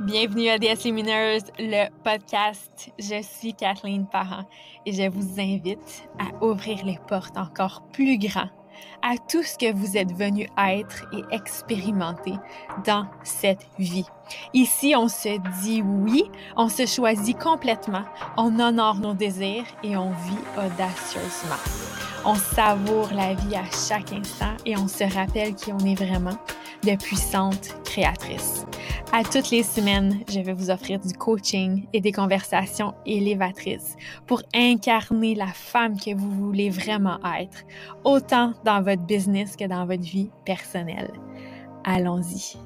Bienvenue à DS Lumineuse, le podcast. Je suis Kathleen Parent et je vous invite à ouvrir les portes encore plus grand à tout ce que vous êtes venu être et expérimenter dans cette vie. Ici, on se dit oui, on se choisit complètement, on honore nos désirs et on vit audacieusement. On savoure la vie à chaque instant et on se rappelle qui on est vraiment, de puissantes créatrices. À toutes les semaines, je vais vous offrir du coaching et des conversations élévatrices pour incarner la femme que vous voulez vraiment être, autant dans votre business que dans votre vie personnelle. Allons-y.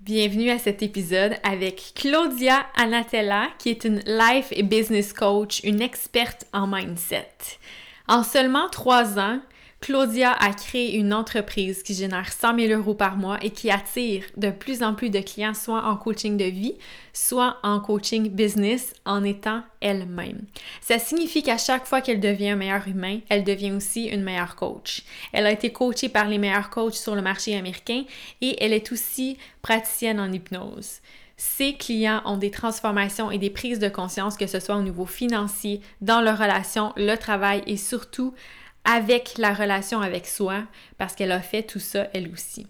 Bienvenue à cet épisode avec Claudia Anatella, qui est une life et business coach, une experte en mindset. En seulement trois ans, Claudia a créé une entreprise qui génère 100 000 euros par mois et qui attire de plus en plus de clients, soit en coaching de vie, soit en coaching business, en étant elle-même. Ça signifie qu'à chaque fois qu'elle devient un meilleur humain, elle devient aussi une meilleure coach. Elle a été coachée par les meilleurs coachs sur le marché américain et elle est aussi praticienne en hypnose. Ses clients ont des transformations et des prises de conscience, que ce soit au niveau financier, dans leur relation, le travail et surtout avec la relation avec soi parce qu'elle a fait tout ça elle aussi.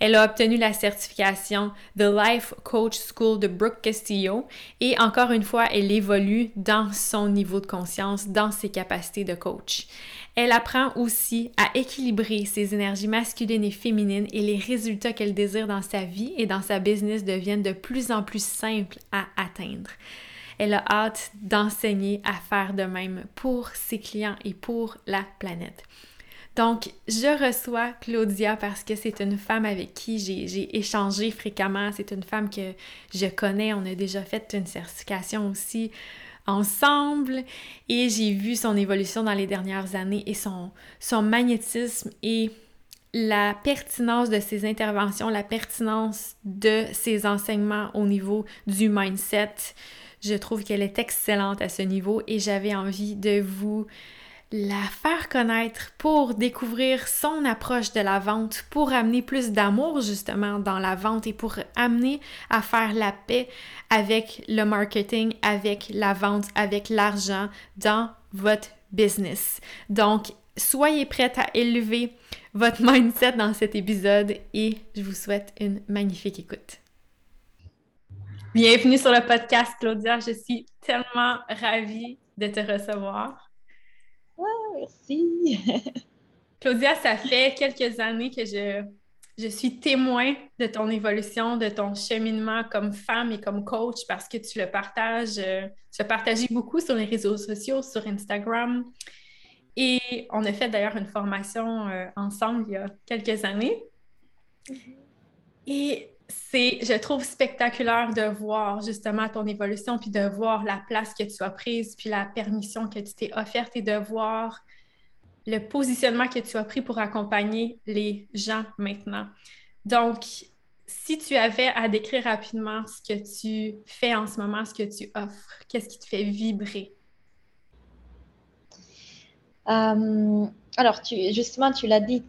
Elle a obtenu la certification The Life Coach School de Brooke Castillo et encore une fois, elle évolue dans son niveau de conscience, dans ses capacités de coach. Elle apprend aussi à équilibrer ses énergies masculines et féminines et les résultats qu'elle désire dans sa vie et dans sa business deviennent de plus en plus simples à atteindre. Elle a hâte d'enseigner à faire de même pour ses clients et pour la planète. Donc, je reçois Claudia parce que c'est une femme avec qui j'ai échangé fréquemment. C'est une femme que je connais. On a déjà fait une certification aussi ensemble et j'ai vu son évolution dans les dernières années et son, son magnétisme et la pertinence de ses interventions, la pertinence de ses enseignements au niveau du mindset, je trouve qu'elle est excellente à ce niveau et j'avais envie de vous la faire connaître pour découvrir son approche de la vente, pour amener plus d'amour justement dans la vente et pour amener à faire la paix avec le marketing, avec la vente, avec l'argent dans votre business. Donc, soyez prête à élever votre mindset dans cet épisode et je vous souhaite une magnifique écoute. Bienvenue sur le podcast, Claudia. Je suis tellement ravie de te recevoir. Ah, merci. Claudia, ça fait quelques années que je, je suis témoin de ton évolution, de ton cheminement comme femme et comme coach parce que tu le partages, euh, tu le partages beaucoup sur les réseaux sociaux, sur Instagram. Et on a fait d'ailleurs une formation euh, ensemble il y a quelques années. Mm-hmm. Et c'est, je trouve spectaculaire de voir justement ton évolution, puis de voir la place que tu as prise, puis la permission que tu t'es offerte et de voir le positionnement que tu as pris pour accompagner les gens maintenant. Donc, si tu avais à décrire rapidement ce que tu fais en ce moment, ce que tu offres, qu'est-ce qui te fait vibrer? Euh, alors, justement, tu l'as dit,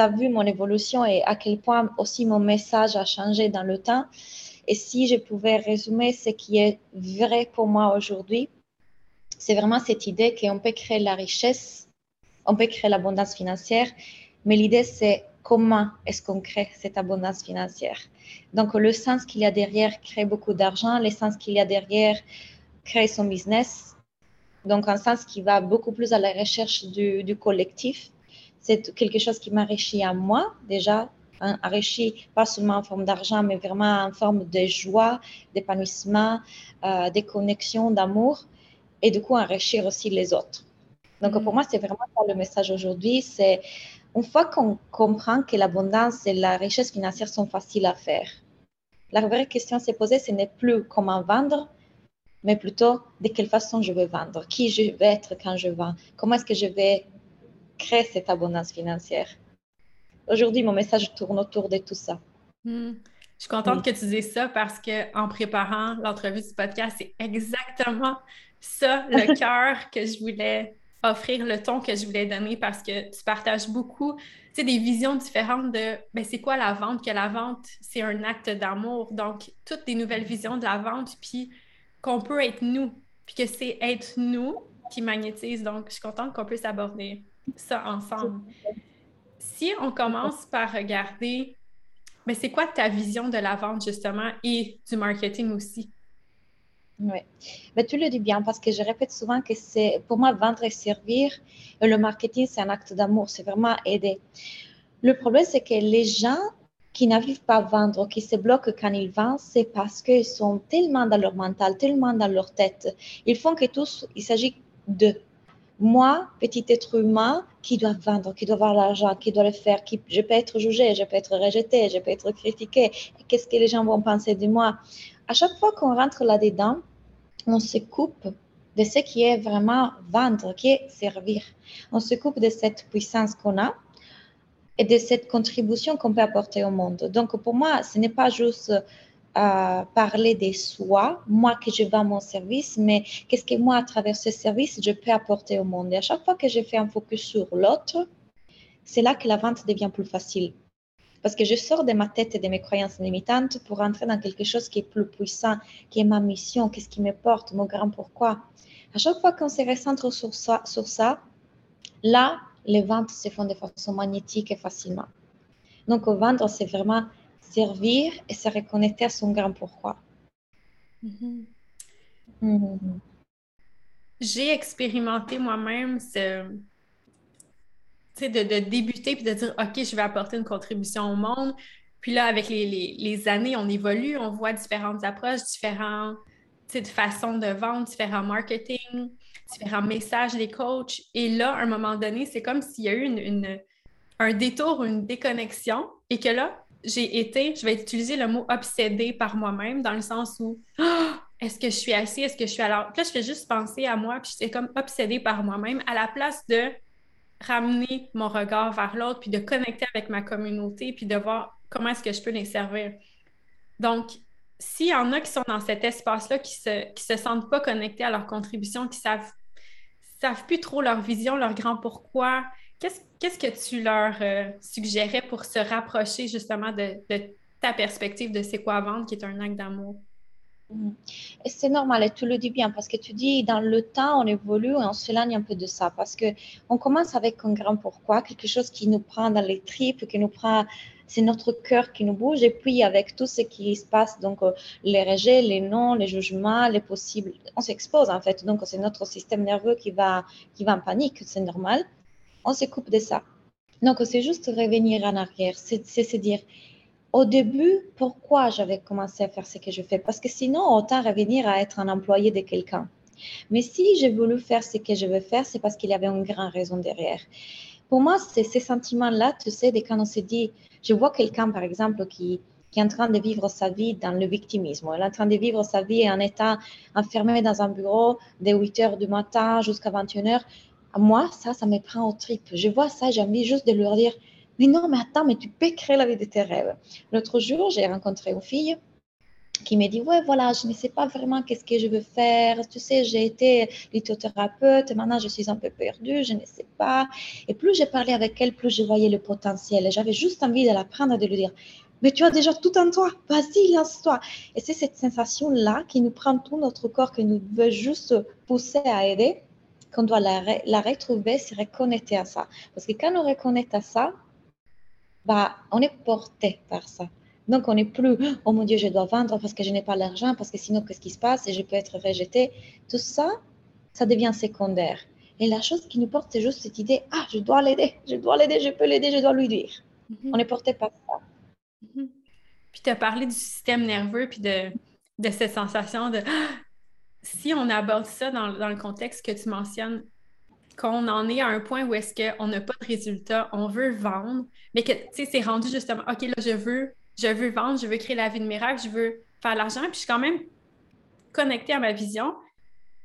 as vu mon évolution et à quel point aussi mon message a changé dans le temps. Et si je pouvais résumer ce qui est vrai pour moi aujourd'hui, c'est vraiment cette idée qu'on peut créer la richesse, on peut créer l'abondance financière, mais l'idée c'est comment est-ce qu'on crée cette abondance financière. Donc le sens qu'il y a derrière créer beaucoup d'argent, le sens qu'il y a derrière créer son business, donc un sens qui va beaucoup plus à la recherche du collectif c'est quelque chose qui m'enrichit à moi déjà, hein, enrichi pas seulement en forme d'argent, mais vraiment en forme de joie, d'épanouissement, euh, de connexion, d'amour, et du coup enrichir aussi les autres. Donc pour mm. moi, c'est vraiment ça le message aujourd'hui. C'est une fois qu'on comprend que l'abondance et la richesse financière sont faciles à faire, la vraie question à se poser, ce n'est plus comment vendre, mais plutôt de quelle façon je vais vendre, qui je vais être quand je vends, comment est-ce que je vais crée cette abondance financière. Aujourd'hui, mon message tourne autour de tout ça. Hmm. Je suis contente que tu dises ça parce qu'en préparant l'entrevue du podcast, c'est exactement ça, le cœur que je voulais offrir le ton que je voulais donner parce que tu partages beaucoup, tu sais, des visions différentes de, ben, c'est quoi la vente, que la vente, c'est un acte d'amour. Donc, toutes des nouvelles visions de la vente, puis qu'on peut être nous, puis que c'est être nous qui magnétise. Donc, je suis contente qu'on puisse aborder ça ensemble. Si on commence par regarder, mais ben, c'est quoi ta vision de la vente, justement, et du marketing aussi? Oui, mais tu le dis bien parce que je répète souvent que c'est pour moi vendre et servir. Le marketing, c'est un acte d'amour, c'est vraiment aider. Le problème, c'est que les gens qui n'arrivent pas à vendre, qui se bloquent quand ils vendent, c'est parce qu'ils sont tellement dans leur mental, tellement dans leur tête. Ils font que tous, il s'agit de moi, petit être humain, qui doit vendre, qui doit avoir l'argent, qui doit le faire, qui, je peux être jugé, je peux être rejeté, je peux être critiqué. Qu'est-ce que les gens vont penser de moi? À chaque fois qu'on rentre là-dedans, on se coupe de ce qui est vraiment vendre, qui est servir. On se coupe de cette puissance qu'on a et de cette contribution qu'on peut apporter au monde. Donc, pour moi, ce n'est pas juste euh, parler de soi, moi que je vends mon service, mais qu'est-ce que moi, à travers ce service, je peux apporter au monde? Et à chaque fois que je fais un focus sur l'autre, c'est là que la vente devient plus facile. Parce que je sors de ma tête et de mes croyances limitantes pour entrer dans quelque chose qui est plus puissant, qui est ma mission, qu'est-ce qui me porte, mon grand pourquoi. À chaque fois qu'on se recentre sur ça, sur ça, là, les ventes se font de façon magnétique et facilement. Donc, vendre, c'est vraiment servir et se reconnecter à son grand pourquoi. Mm-hmm. Mm-hmm. J'ai expérimenté moi-même ce, de, de, débuter puis de dire OK, je vais apporter une contribution au monde. Puis là, avec les, les, années, on évolue, on voit différentes approches, différentes façons de vendre, différents marketing, différents messages des coachs. Et là, à un moment donné, c'est comme s'il y a eu une, un détour, une déconnexion et que là, j'ai été, je vais utiliser le mot obsédé par moi-même dans le sens où ah, est-ce que je suis assis, est-ce que je suis à l'heure. Là, je fais juste penser à moi, puis c'est comme obsédé par moi-même à la place de ramener mon regard vers l'autre, puis de connecter avec ma communauté, puis de voir comment est-ce que je peux les servir. Donc, s'il y en a qui sont dans cet espace-là, qui se, qui se sentent pas connectés à leur contribution, qui savent, savent plus trop leur vision, leur grand pourquoi, qu'est-ce, qu'est-ce que tu leur euh, suggérais pour se rapprocher justement de, ta perspective de c'est quoi vendre, qui est un acte d'amour? Mm. C'est normal et tu le dis bien parce que tu dis dans le temps on évolue et on s'éloigne un peu de ça parce que on commence avec un grand pourquoi, quelque chose qui nous prend dans les tripes, qui nous prend, c'est notre cœur qui nous bouge et puis avec tout ce qui se passe, donc euh, les rejets, les noms, les jugements, les possibles, on s'expose en fait. Donc c'est notre système nerveux qui va, qui va en panique, c'est normal. On se coupe de ça. Donc c'est juste revenir en arrière, c'est se dire au début, pourquoi j'avais commencé à faire ce que je fais? Parce que sinon, autant revenir à être un employé de quelqu'un. Mais si j'ai voulu faire ce que je veux faire, c'est parce qu'il y avait une grande raison derrière. Pour moi, c'est ces sentiments-là, tu sais, dès quand on se dit, je vois quelqu'un, par exemple, qui, qui est en train de vivre sa vie dans le victimisme. Elle est en train de vivre sa vie en étant enfermée dans un bureau de 8 heures du matin jusqu'à 21 heures. Moi, ça, ça me prend au trip. Je vois ça, j'ai envie juste de leur dire, mais non, mais attends, mais tu peux créer la vie de tes rêves. L'autre jour, j'ai rencontré une fille qui m'a dit, ouais, voilà, je ne sais pas vraiment qu'est-ce que je veux faire. Tu sais, j'ai été lithothérapeute, maintenant je suis un peu perdue, je ne sais pas. Et plus j'ai parlé avec elle, plus je voyais le potentiel. J'avais juste envie de la prendre de lui dire, mais tu as déjà tout en toi, vas-y, lance-toi. Et c'est cette sensation-là qui nous prend tout notre corps, qui nous veut juste pousser à aider, qu'on doit la, la retrouver, se reconnecter à ça. Parce que quand on reconnecte à ça, bah, on est porté par ça. Donc, on n'est plus, oh mon Dieu, je dois vendre parce que je n'ai pas l'argent, parce que sinon, qu'est-ce qui se passe? Et je peux être rejeté. Tout ça, ça devient secondaire. Et la chose qui nous porte, c'est juste cette idée, ah, je dois l'aider, je dois l'aider, je peux l'aider, je dois lui dire. Mhm. On est porté par ça. Mhm. Puis tu as parlé du système nerveux, puis de, de cette sensation de, ah, si on aborde ça dans, le contexte que tu mentionnes, qu'on en est à un point où est-ce qu'on n'a pas de résultat, on veut vendre, mais que, tu sais, c'est rendu justement, OK, là, je veux, je veux vendre, je veux créer la vie de rêves, je veux faire l'argent, puis je suis quand même connectée à ma vision,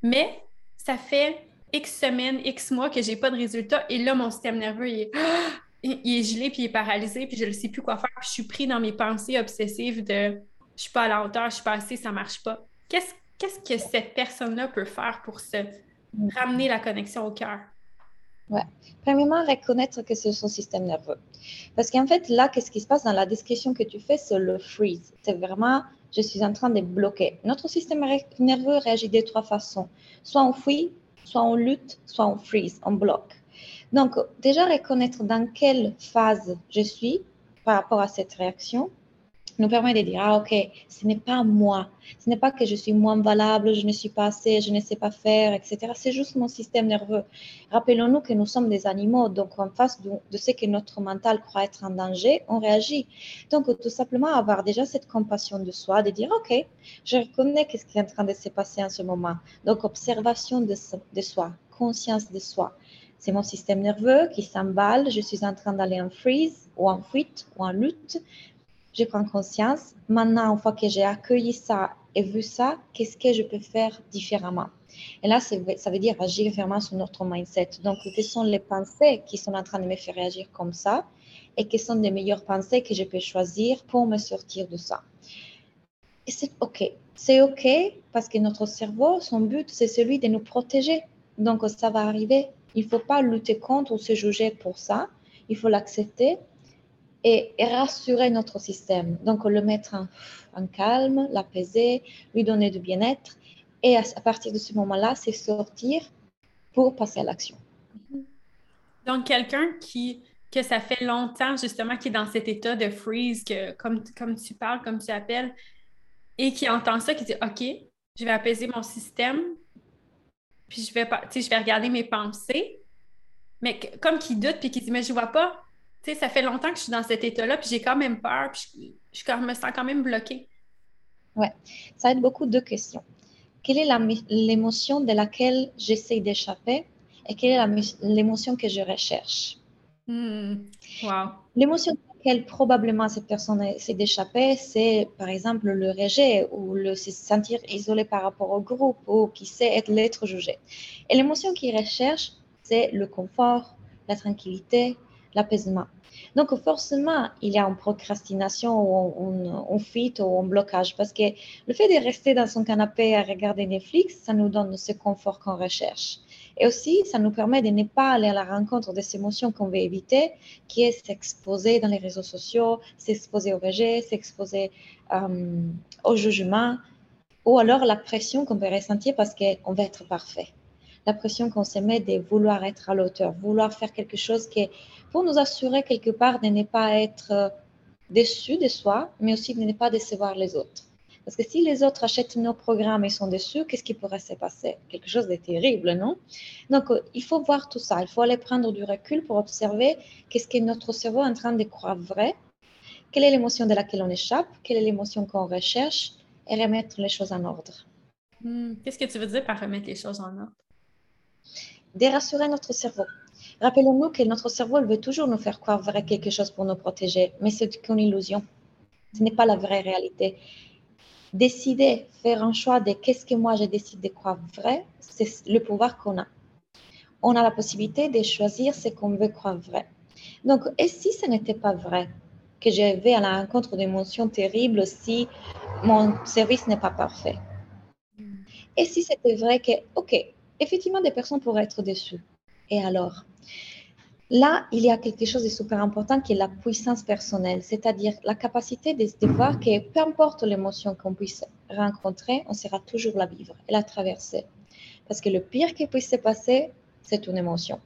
mais ça fait X semaines, X mois que j'ai pas de résultat, et là, mon système nerveux, il est, il gelé, puis il est paralysé, puis je ne sais plus quoi faire, puis je suis pris dans mes pensées obsessives de je suis pas à la hauteur, je suis pas assez, ça marche pas. Qu'est-ce qu'est-ce que cette personne-là peut faire pour ramener la connexion au cœur? Ouais. Premièrement, reconnaître que c'est son système nerveux. Parce qu'en fait, là, qu'est-ce qui se passe dans la description que tu fais, c'est le freeze. C'est vraiment, je suis en train de bloquer. Notre système nerveux réagit de trois façons. Soit on fuit, soit on lutte, soit on freeze, on bloque. Donc, déjà reconnaître dans quelle phase je suis par rapport à cette réaction, nous permet de dire, ah ok, ce n'est pas moi, ce n'est pas que je suis moins valable, je ne suis pas assez, je ne sais pas faire, etc. C'est juste mon système nerveux. Rappelons-nous que nous sommes des animaux, donc en face de, ce que notre mental croit être en danger, on réagit. Donc tout simplement avoir déjà cette compassion de soi, de dire, ok, je reconnais ce qui est en train de se passer en ce moment. Donc observation de, de soi, conscience de soi. C'est mon système nerveux qui s'emballe, je suis en train d'aller en freeze ou en fuite ou en lutte je prends conscience. Maintenant, une fois que j'ai accueilli ça et vu ça, qu'est-ce que je peux faire différemment? Et là, ça veut dire agir vraiment sur notre mindset. Donc, quelles sont les pensées qui sont en train de me faire réagir comme ça et quelles sont les meilleures pensées que je peux choisir pour me sortir de ça? Et c'est OK. C'est OK parce que notre cerveau, son but, c'est celui de nous protéger. Donc, ça va arriver. Il ne faut pas lutter contre ou se juger pour ça. Il faut l'accepter et, rassurer notre système. Donc, le mettre en, calme, l'apaiser, lui donner du bien-être. Et à, partir de ce moment-là, c'est sortir pour passer à l'action. Donc, quelqu'un qui que ça fait longtemps justement qui est dans cet état de freeze, que, comme, comme tu parles, comme tu appelles, et qui entend ça, qui dit OK, je vais apaiser mon système, puis je vais, je vais regarder mes pensées, mais comme qui doute, puis qui dit Mais je vois pas tu sais, ça fait longtemps que je suis dans cet état-là, puis j'ai quand même peur, puis je, me sens quand même bloquée. Oui, ça aide beaucoup de questions. Quelle est l'émotion de laquelle j'essaie d'échapper et quelle est l'émotion que je recherche? Hmm. Wow. L'émotion de laquelle probablement cette personne essaie d'échapper, c'est par exemple le rejet ou le se sentir isolé par rapport au groupe ou qui sait être l'être jugé. Et l'émotion qu'il recherche, c'est le confort, la tranquillité, l'apaisement. Donc, forcément, il y a une procrastination ou un, fuite ou un blocage parce que le fait de rester dans son canapé à regarder Netflix, ça nous donne ce confort qu'on recherche. Et aussi, ça nous permet de ne pas aller à la rencontre des émotions qu'on veut éviter, qui est s'exposer dans les réseaux sociaux, s'exposer au rejet, s'exposer euh, au jugement, ou alors la pression qu'on peut ressentir parce qu'on veut être parfait. La pression qu'on se met de vouloir être à l'auteur, vouloir faire quelque chose qui est pour nous assurer quelque part de ne pas être euh, déçus de soi, mais aussi de ne pas décevoir les autres. Parce que si les autres achètent nos programmes et sont déçus, qu'est-ce qui pourrait se passer? Quelque chose de terrible, non? Donc, euh, il faut voir tout ça. Il faut aller prendre du recul pour observer qu'est-ce que notre cerveau est en train de croire vrai, quelle est l'émotion de laquelle on échappe, quelle est l'émotion qu'on recherche, et remettre les choses en ordre. Hmm. Qu'est-ce que tu veux dire par remettre les choses en ordre? Dérassurer notre cerveau. Rappelons-nous que notre cerveau veut toujours nous faire croire vrai quelque chose pour nous protéger, mais c'est qu'une illusion. Ce n'est pas la vraie réalité. Décider, faire un choix de qu'est-ce que moi je décide de croire vrai, c'est le pouvoir qu'on a. On a la possibilité de choisir ce qu'on veut croire vrai. Donc, et si ce n'était pas vrai, que je vais à la rencontre d'émotions terribles si mon service n'est pas parfait? Et si c'était vrai que, ok, effectivement, des personnes pourraient être déçues. Et alors Là, il y a quelque chose de super important qui est la puissance personnelle, c'est-à-dire la capacité de, voir que peu importe l'émotion qu'on puisse rencontrer, on sera toujours la vivre et la traverser. Parce que le pire qui puisse se passer, c'est une émotion.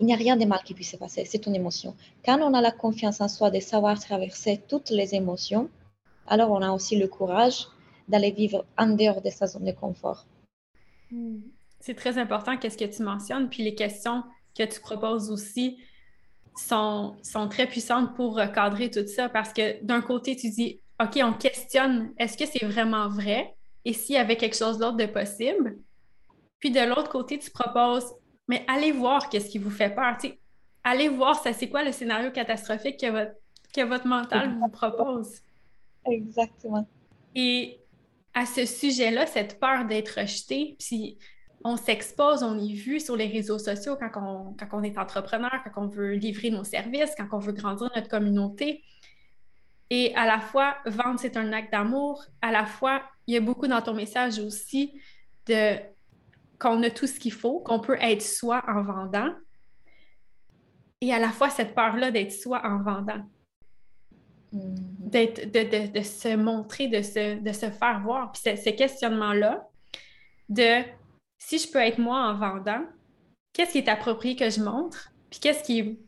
Il n'y a rien de mal qui puisse se passer, c'est une émotion. Quand on a la confiance en soi de savoir traverser toutes les émotions, alors on a aussi le courage d'aller vivre en dehors de sa zone de confort. C'est très important qu'est-ce que tu mentionnes, puis les questions que tu proposes aussi sont, sont très puissantes pour recadrer tout ça parce que d'un côté, tu dis, OK, on questionne, est-ce que c'est vraiment vrai? Et s'il y avait quelque chose d'autre de possible? Puis de l'autre côté, tu proposes, mais allez voir qu'est-ce qui vous fait peur. allez voir, ça c'est quoi le scénario catastrophique que votre, que votre mental vous propose? Exactement. Et à ce sujet-là, cette peur d'être rejeté, puis on s'expose, on est vu sur les réseaux sociaux quand on, quand on est entrepreneur, quand on veut livrer nos services, quand on veut grandir notre communauté. Et à la fois, vendre, c'est un acte d'amour. À la fois, il y a beaucoup dans ton message aussi de qu'on a tout ce qu'il faut, qu'on peut être soi en vendant, et à la fois cette peur-là d'être soi en vendant. Mm-hmm. D'être, de, se montrer, de se, de se faire voir. Puis ce, questionnement-là de si je peux être moi en vendant, qu'est-ce qui est approprié que je montre? Puis qu'est-ce qui est.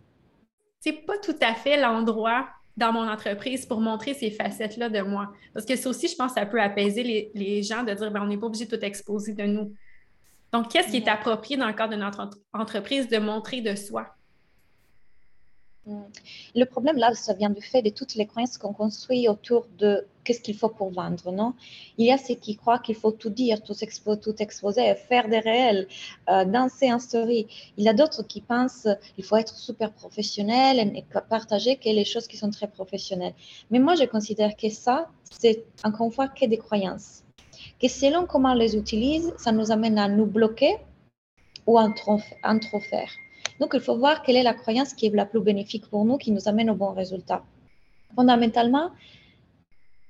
C'est pas tout à fait l'endroit dans mon entreprise pour montrer ces facettes-là de moi. Parce que ça aussi, je pense, ça peut apaiser les, gens de dire ben, on n'est pas obligé de tout exposer de nous. Donc, qu'est-ce qui est approprié dans le cadre de notre entreprise de montrer de soi? Mm. Le problème là, ça vient du fait de toutes les croyances qu'on construit autour de qu'est-ce qu'il faut pour vendre, non? Il y a ceux qui croient qu'il faut tout dire, tout, expo tout exposer, faire des réels, euh, danser en story. Il y a d'autres qui pensent qu'il faut être super professionnel et partager que les choses qui sont très professionnelles. Mais moi, je considère que ça, c'est encore une fois que des croyances. Que selon comment on les utilise, ça nous amène à nous bloquer ou à à trop faire. Donc, il faut voir quelle est la croyance qui est la plus bénéfique pour nous, qui nous amène au bon résultat. Fondamentalement,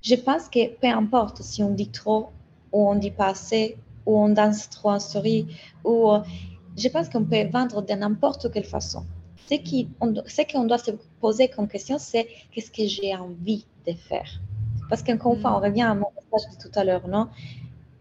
je pense que peu importe si on dit trop ou on dit pas assez ou on danse trop en story, ou je pense qu'on peut vendre de n'importe quelle façon. Ce qu'on doit se poser comme question, c'est qu'est-ce que j'ai envie de faire? Parce qu'encore une fois, on mm. revient à mon message de tout à l'heure, non?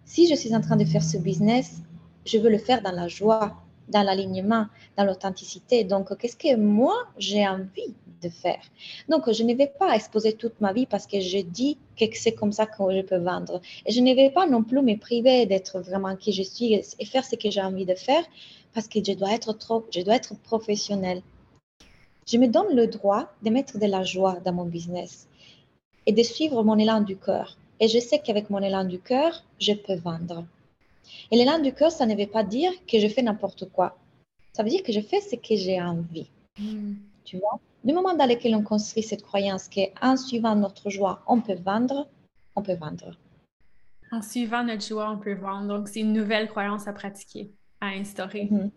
Si je suis en train de faire ce business, je veux le faire dans la joie, dans l'alignement, dans l'authenticité. Donc, qu'est-ce que moi, j'ai envie de faire? Donc, je ne vais pas exposer toute ma vie parce que je dis que c'est comme ça que je peux vendre. Et je ne vais pas non plus me priver d'être vraiment qui je suis et faire ce que j'ai envie de faire parce que je dois être trop, je dois être professionnel. Je me donne le droit de mettre de la joie dans mon business et de suivre mon élan du cœur. Et je sais qu'avec mon élan du cœur, je peux vendre. Et l'élan du cœur, ça ne veut pas dire que je fais n'importe quoi. Ça veut dire que je fais ce que j'ai envie. Hmm. Tu vois? Du moment dans lequel on construit cette croyance qu'en suivant notre joie, on peut vendre, on peut vendre. En suivant notre joie, on peut vendre. Donc, c'est une nouvelle croyance à pratiquer, à instaurer. Mm-hmm.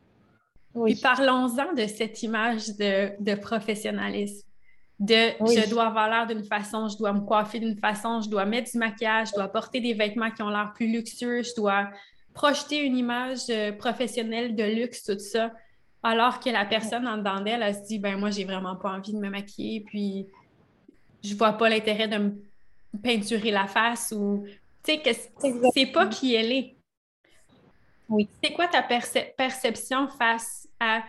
Oui. Puis parlons-en de cette image de, professionnalisme. De je dois avoir l'air d'une façon, je dois me coiffer d'une façon, je dois mettre du maquillage, je dois porter des vêtements qui ont l'air plus luxueux, je dois projeter une image euh, professionnelle de luxe, tout ça, alors que la personne en dedans d'elle, elle se dit, ben moi, j'ai vraiment pas envie de me maquiller, puis je vois pas l'intérêt de me peinturer la face ou, tu sais, que c'est pas qui elle est. Oui. C'est quoi ta perception face à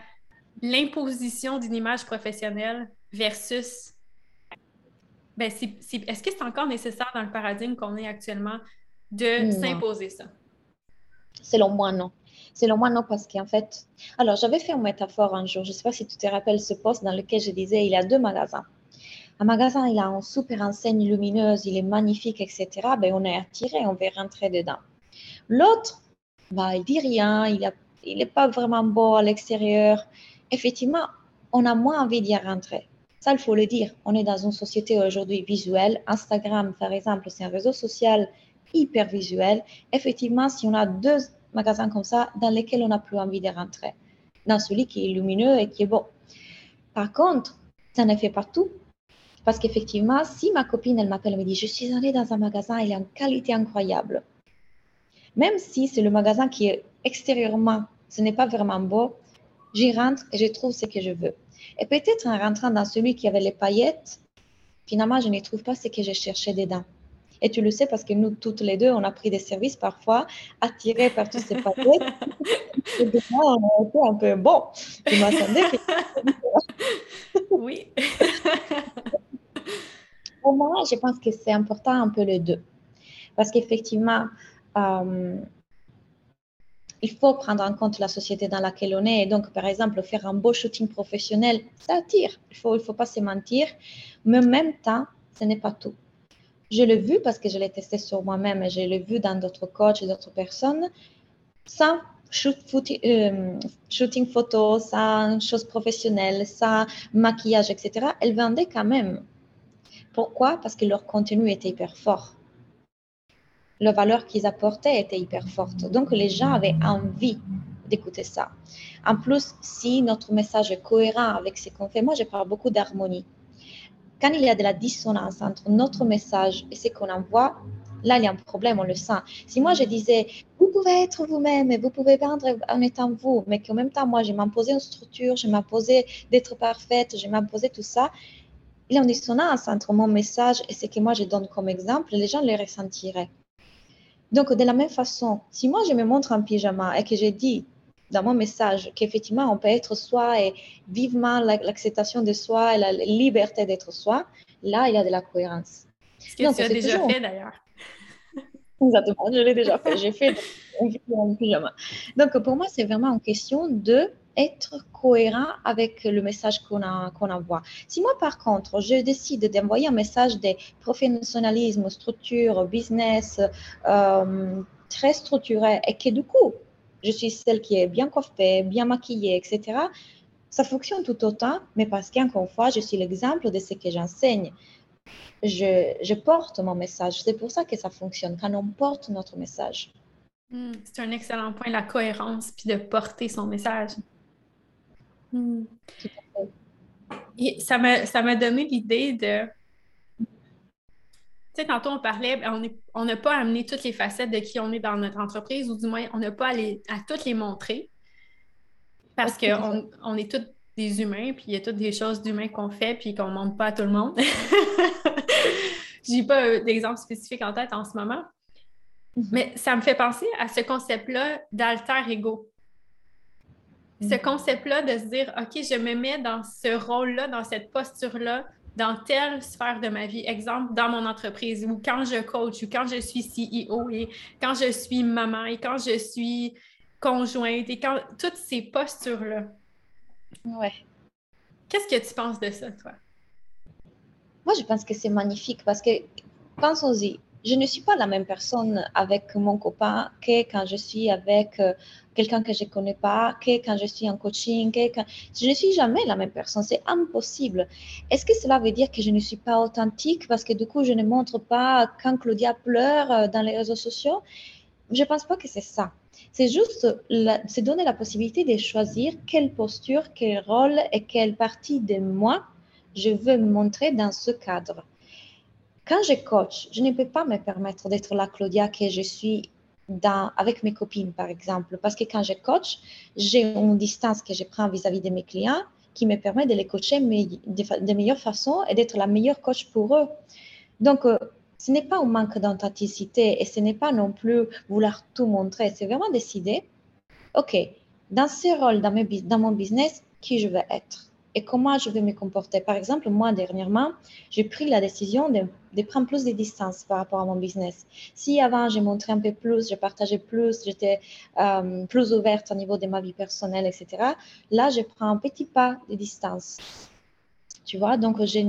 l'imposition d'une image professionnelle versus ben, est-ce que c'est encore nécessaire dans le paradigme qu'on est actuellement de s'imposer ça? Selon moi, non. Selon moi, non, parce qu'en fait, alors j'avais fait une métaphore un jour, je ne sais pas si tu te rappelles ce poste dans lequel je disais il y a deux magasins. Un magasin, il a une super enseigne lumineuse, il est magnifique, etc. Ben, on est attiré, on veut rentrer dedans. L'autre, bah, il dit rien, il n'est il pas vraiment beau à l'extérieur. Effectivement, on a moins envie d'y rentrer. Ça, il faut le dire. On est dans une société aujourd'hui visuelle. Instagram, par exemple, c'est un réseau social hyper visuel. Effectivement, si on a deux magasins comme ça dans lesquels on n'a plus envie de rentrer, dans celui qui est lumineux et qui est beau. Par contre, ça ne fait pas tout. Parce qu'effectivement, si ma copine, elle m'appelle et me dit, je suis allée dans un magasin, il est en qualité incroyable. Même si c'est le magasin qui est extérieurement, ce n'est pas vraiment beau, j'y rentre et je trouve ce que je veux. Et peut-être en rentrant dans celui qui avait les paillettes, finalement, je ne trouve pas ce que je cherchais dedans. Et tu le sais parce que nous, toutes les deux, on a pris des services parfois attirés par tous ces paquets. et on a été un peu bon. Tu m'attendais. oui. Pour moi, je pense que c'est important un peu les deux. Parce qu'effectivement, euh, il faut prendre en compte la société dans laquelle on est. Et donc, par exemple, faire un beau shooting professionnel, ça attire. Il ne faut, il faut pas se mentir. Mais en même temps, ce n'est pas tout. Je l'ai vu parce que je l'ai testé sur moi-même et je l'ai vu dans d'autres coachs et d'autres personnes. Sans euh, shooting photo, sans choses professionnelles, sans maquillage, etc., elles vendaient quand même. Pourquoi? Parce que leur contenu était hyper fort. La valeur qu'ils apportaient était hyper forte. Donc, les gens avaient envie d'écouter ça. En plus, si notre message est cohérent avec ce qu'on fait, moi, je parle beaucoup d'harmonie quand il y a de la dissonance entre notre message et ce qu'on envoie, là, il y a un problème, on le sent. Si moi, je disais, vous pouvez être vous-même et vous pouvez vendre en étant vous, mais qu'en même temps, moi, je m'imposais une structure, je m'imposais d'être parfaite, je m'imposais tout ça, il y a une dissonance entre mon message et ce que moi, je donne comme exemple, les gens le ressentiraient. Donc, de la même façon, si moi, je me montre en pyjama et que je dis dans mon message qu'effectivement, on peut être soi et vivement l'acceptation de soi et la liberté d'être soi, là, il y a de la cohérence. Ce que tu as déjà fait d'ailleurs. Exactement, je l'ai déjà fait. J'ai fait un pyjama. Donc, pour moi, c'est vraiment une question de être cohérent avec le message qu'on envoie. Si moi, par contre, je décide d'envoyer un message de professionnalisme, structure, business, euh, très structuré, et que du coup, je suis celle qui est bien coiffée, bien maquillée, etc., ça fonctionne tout autant, mais parce qu'encore une fois, je suis l'exemple de ce que j'enseigne. Je, porte mon message. C'est pour ça que ça fonctionne, quand on porte notre message. Hmm, c'est un excellent point, la cohérence, puis de porter son message. Hmm. Et ça m'a donné l'idée de. Tu sais, tantôt on parlait, ben, on n'a pas amené toutes les facettes de qui on est dans notre entreprise, ou du moins, on n'a pas à, à toutes les montrer. Parce qu'on on est tous des humains, puis il y a toutes des choses d'humains qu'on fait, puis qu'on ne montre pas à tout le monde. Je n'ai pas euh, d'exemple spécifique en tête en ce moment. Mhm. Mais ça me fait penser à ce concept-là d'alter ego. Ce mhm. concept-là de se dire, OK, je me mets dans ce rôle-là, dans cette posture-là, dans telle sphère de ma vie. Exemple, dans mon entreprise, ou quand je coach, ou quand je suis CEO, et quand je suis maman, et quand je suis conjointe, et quand toutes ces postures-là. Ouais. Qu'est-ce que tu penses de ça, toi? Moi, je pense que c'est magnifique parce que, pensons-y, je ne suis pas la même personne avec mon copain que quand je suis avec euh, quelqu'un que je ne connais pas, que quand je suis en coaching, je ne suis jamais la même personne. C'est impossible. Est-ce que cela veut dire que je ne suis pas authentique parce que du coup, je ne montre pas quand Claudia pleure euh, dans les réseaux sociaux? Je ne pense pas que c'est ça. C'est juste se donner la possibilité de choisir quelle posture, quel rôle et quelle partie de moi je veux montrer dans ce cadre. Quand je coach, je ne peux pas me permettre d'être la Claudia que je suis avec mes copines, par exemple, parce que quand je coach, j'ai une distance que je prends vis-à-vis de mes clients qui me permet de les coacher de, meilleure façon et d'être la meilleure coach pour eux. Donc, euh, ce n'est pas un manque d'authenticité et ce n'est pas non plus vouloir tout montrer. C'est vraiment décider, OK, dans ce rôle, dans mon business, qui je veux être et comment je vais me comporter? Par exemple, moi, dernièrement, j'ai pris la décision de, prendre plus de distance par rapport à mon business. Si avant, j'ai montré un peu plus, je partageais plus, j'étais euh, plus ouverte au niveau de ma vie personnelle, etc., là, je prends un petit pas de distance. Tu vois, donc j'ai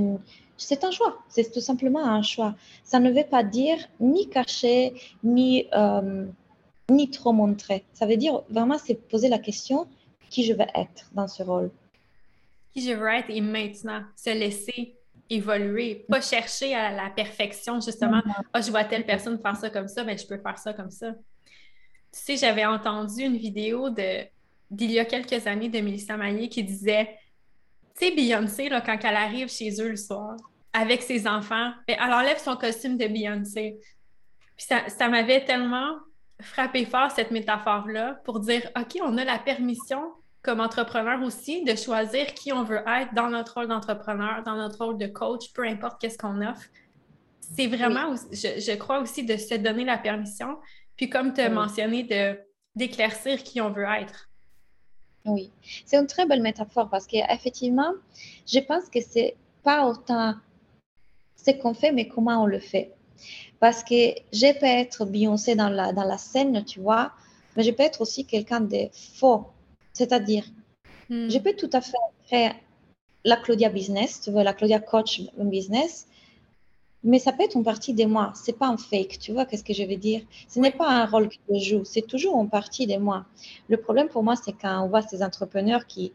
c'est un choix, c'est tout simplement un choix. Ça ne veut pas dire ni cacher, ni, euh, ni trop montrer. Ça veut dire vraiment, c'est poser la question qui je veux être dans ce rôle? Je veux être et maintenant, se laisser évoluer, pas chercher à la perfection, justement. Ah, je vois telle personne faire ça comme ça, mais je peux faire ça comme ça. Tu sais, j'avais entendu une vidéo de d'il y a quelques années de Mélissa Maillé qui disait tu sais, Beyoncé, là, quand elle arrive chez eux le soir, avec ses enfants, ben, elle enlève son costume de Beyoncé. Puis ça, ça m'avait tellement frappé fort, cette métaphore-là, pour dire, OK, on a la permission comme entrepreneur aussi de choisir qui on veut être dans notre rôle d'entrepreneur, dans notre rôle de coach, peu importe qu'est-ce qu'on offre. C'est vraiment, je, je, crois aussi, de se donner la permission, puis comme tu as mentionné, de, d'éclaircir qui on veut être. Oui, c'est une très belle métaphore parce qu'effectivement, je pense que c'est pas autant ce qu'on fait, mais comment on le fait. Parce que je peux être Beyoncé dans la, dans la scène, tu vois, mais je peux être aussi quelqu'un de faux. C'est-à-dire, hmm. je peux tout à fait faire la Claudia Business, tu vois, la Claudia Coach Business, mais ça peut être une partie de moi. C'est pas un fake, tu vois, qu'est-ce que je veux dire? Ce n'est pas un rôle que je joue, c'est toujours une partie de moi. Le problème pour moi, c'est quand on voit ces entrepreneurs qui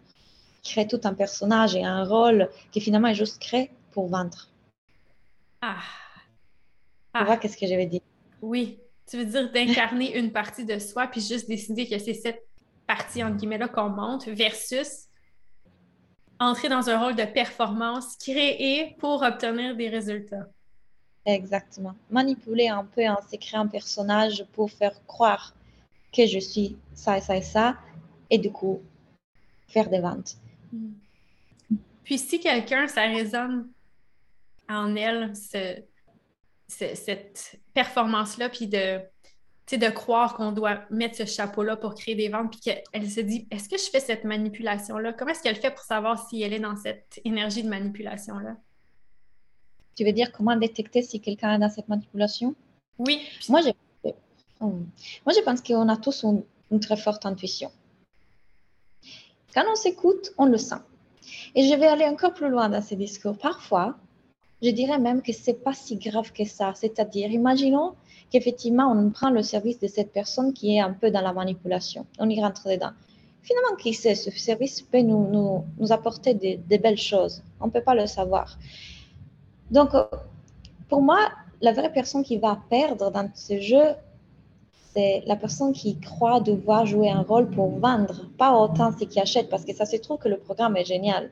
créent tout un personnage et un rôle qui finalement est juste créé pour vendre. Ah. Tu vois ah. qu'est-ce que je veux dire? Oui. Tu veux dire d'incarner une partie de soi puis juste décider que c'est cette partie, entre guillemets, là qu'on monte versus entrer dans un rôle de performance créé pour obtenir des résultats. Exactement. Manipuler un peu en se créant un personnage pour faire croire que je suis ça et ça et ça, et du coup, faire des ventes. Puis si quelqu'un, ça résonne en elle, cette performance-là, puis de, de croire qu'on doit mettre ce chapeau-là pour créer des ventes, puis qu'elle se dit, est-ce que je fais cette manipulation-là? Comment est-ce qu'elle fait pour savoir si elle est dans cette énergie de manipulation-là? Tu veux dire comment détecter si quelqu'un est dans cette manipulation? Oui. Moi, je, moi, je pense qu'on a tous une très forte intuition. Quand on s'écoute, on le sent. Et je vais aller encore plus loin dans ces discours. Parfois, je dirais même que ce n'est pas si grave que ça. C'est-à-dire, imaginons qu'effectivement, on prend le service de cette personne qui est un peu dans la manipulation. On y rentre dedans. Finalement, qui sait, ce service peut nous, nous, nous apporter des, des, belles choses. On ne peut pas le savoir. Donc, pour moi, la vraie personne qui va perdre dans ce jeu, c'est la personne qui croit devoir jouer un rôle pour vendre, pas autant ceux qui achètent, parce que ça se trouve que le programme est génial.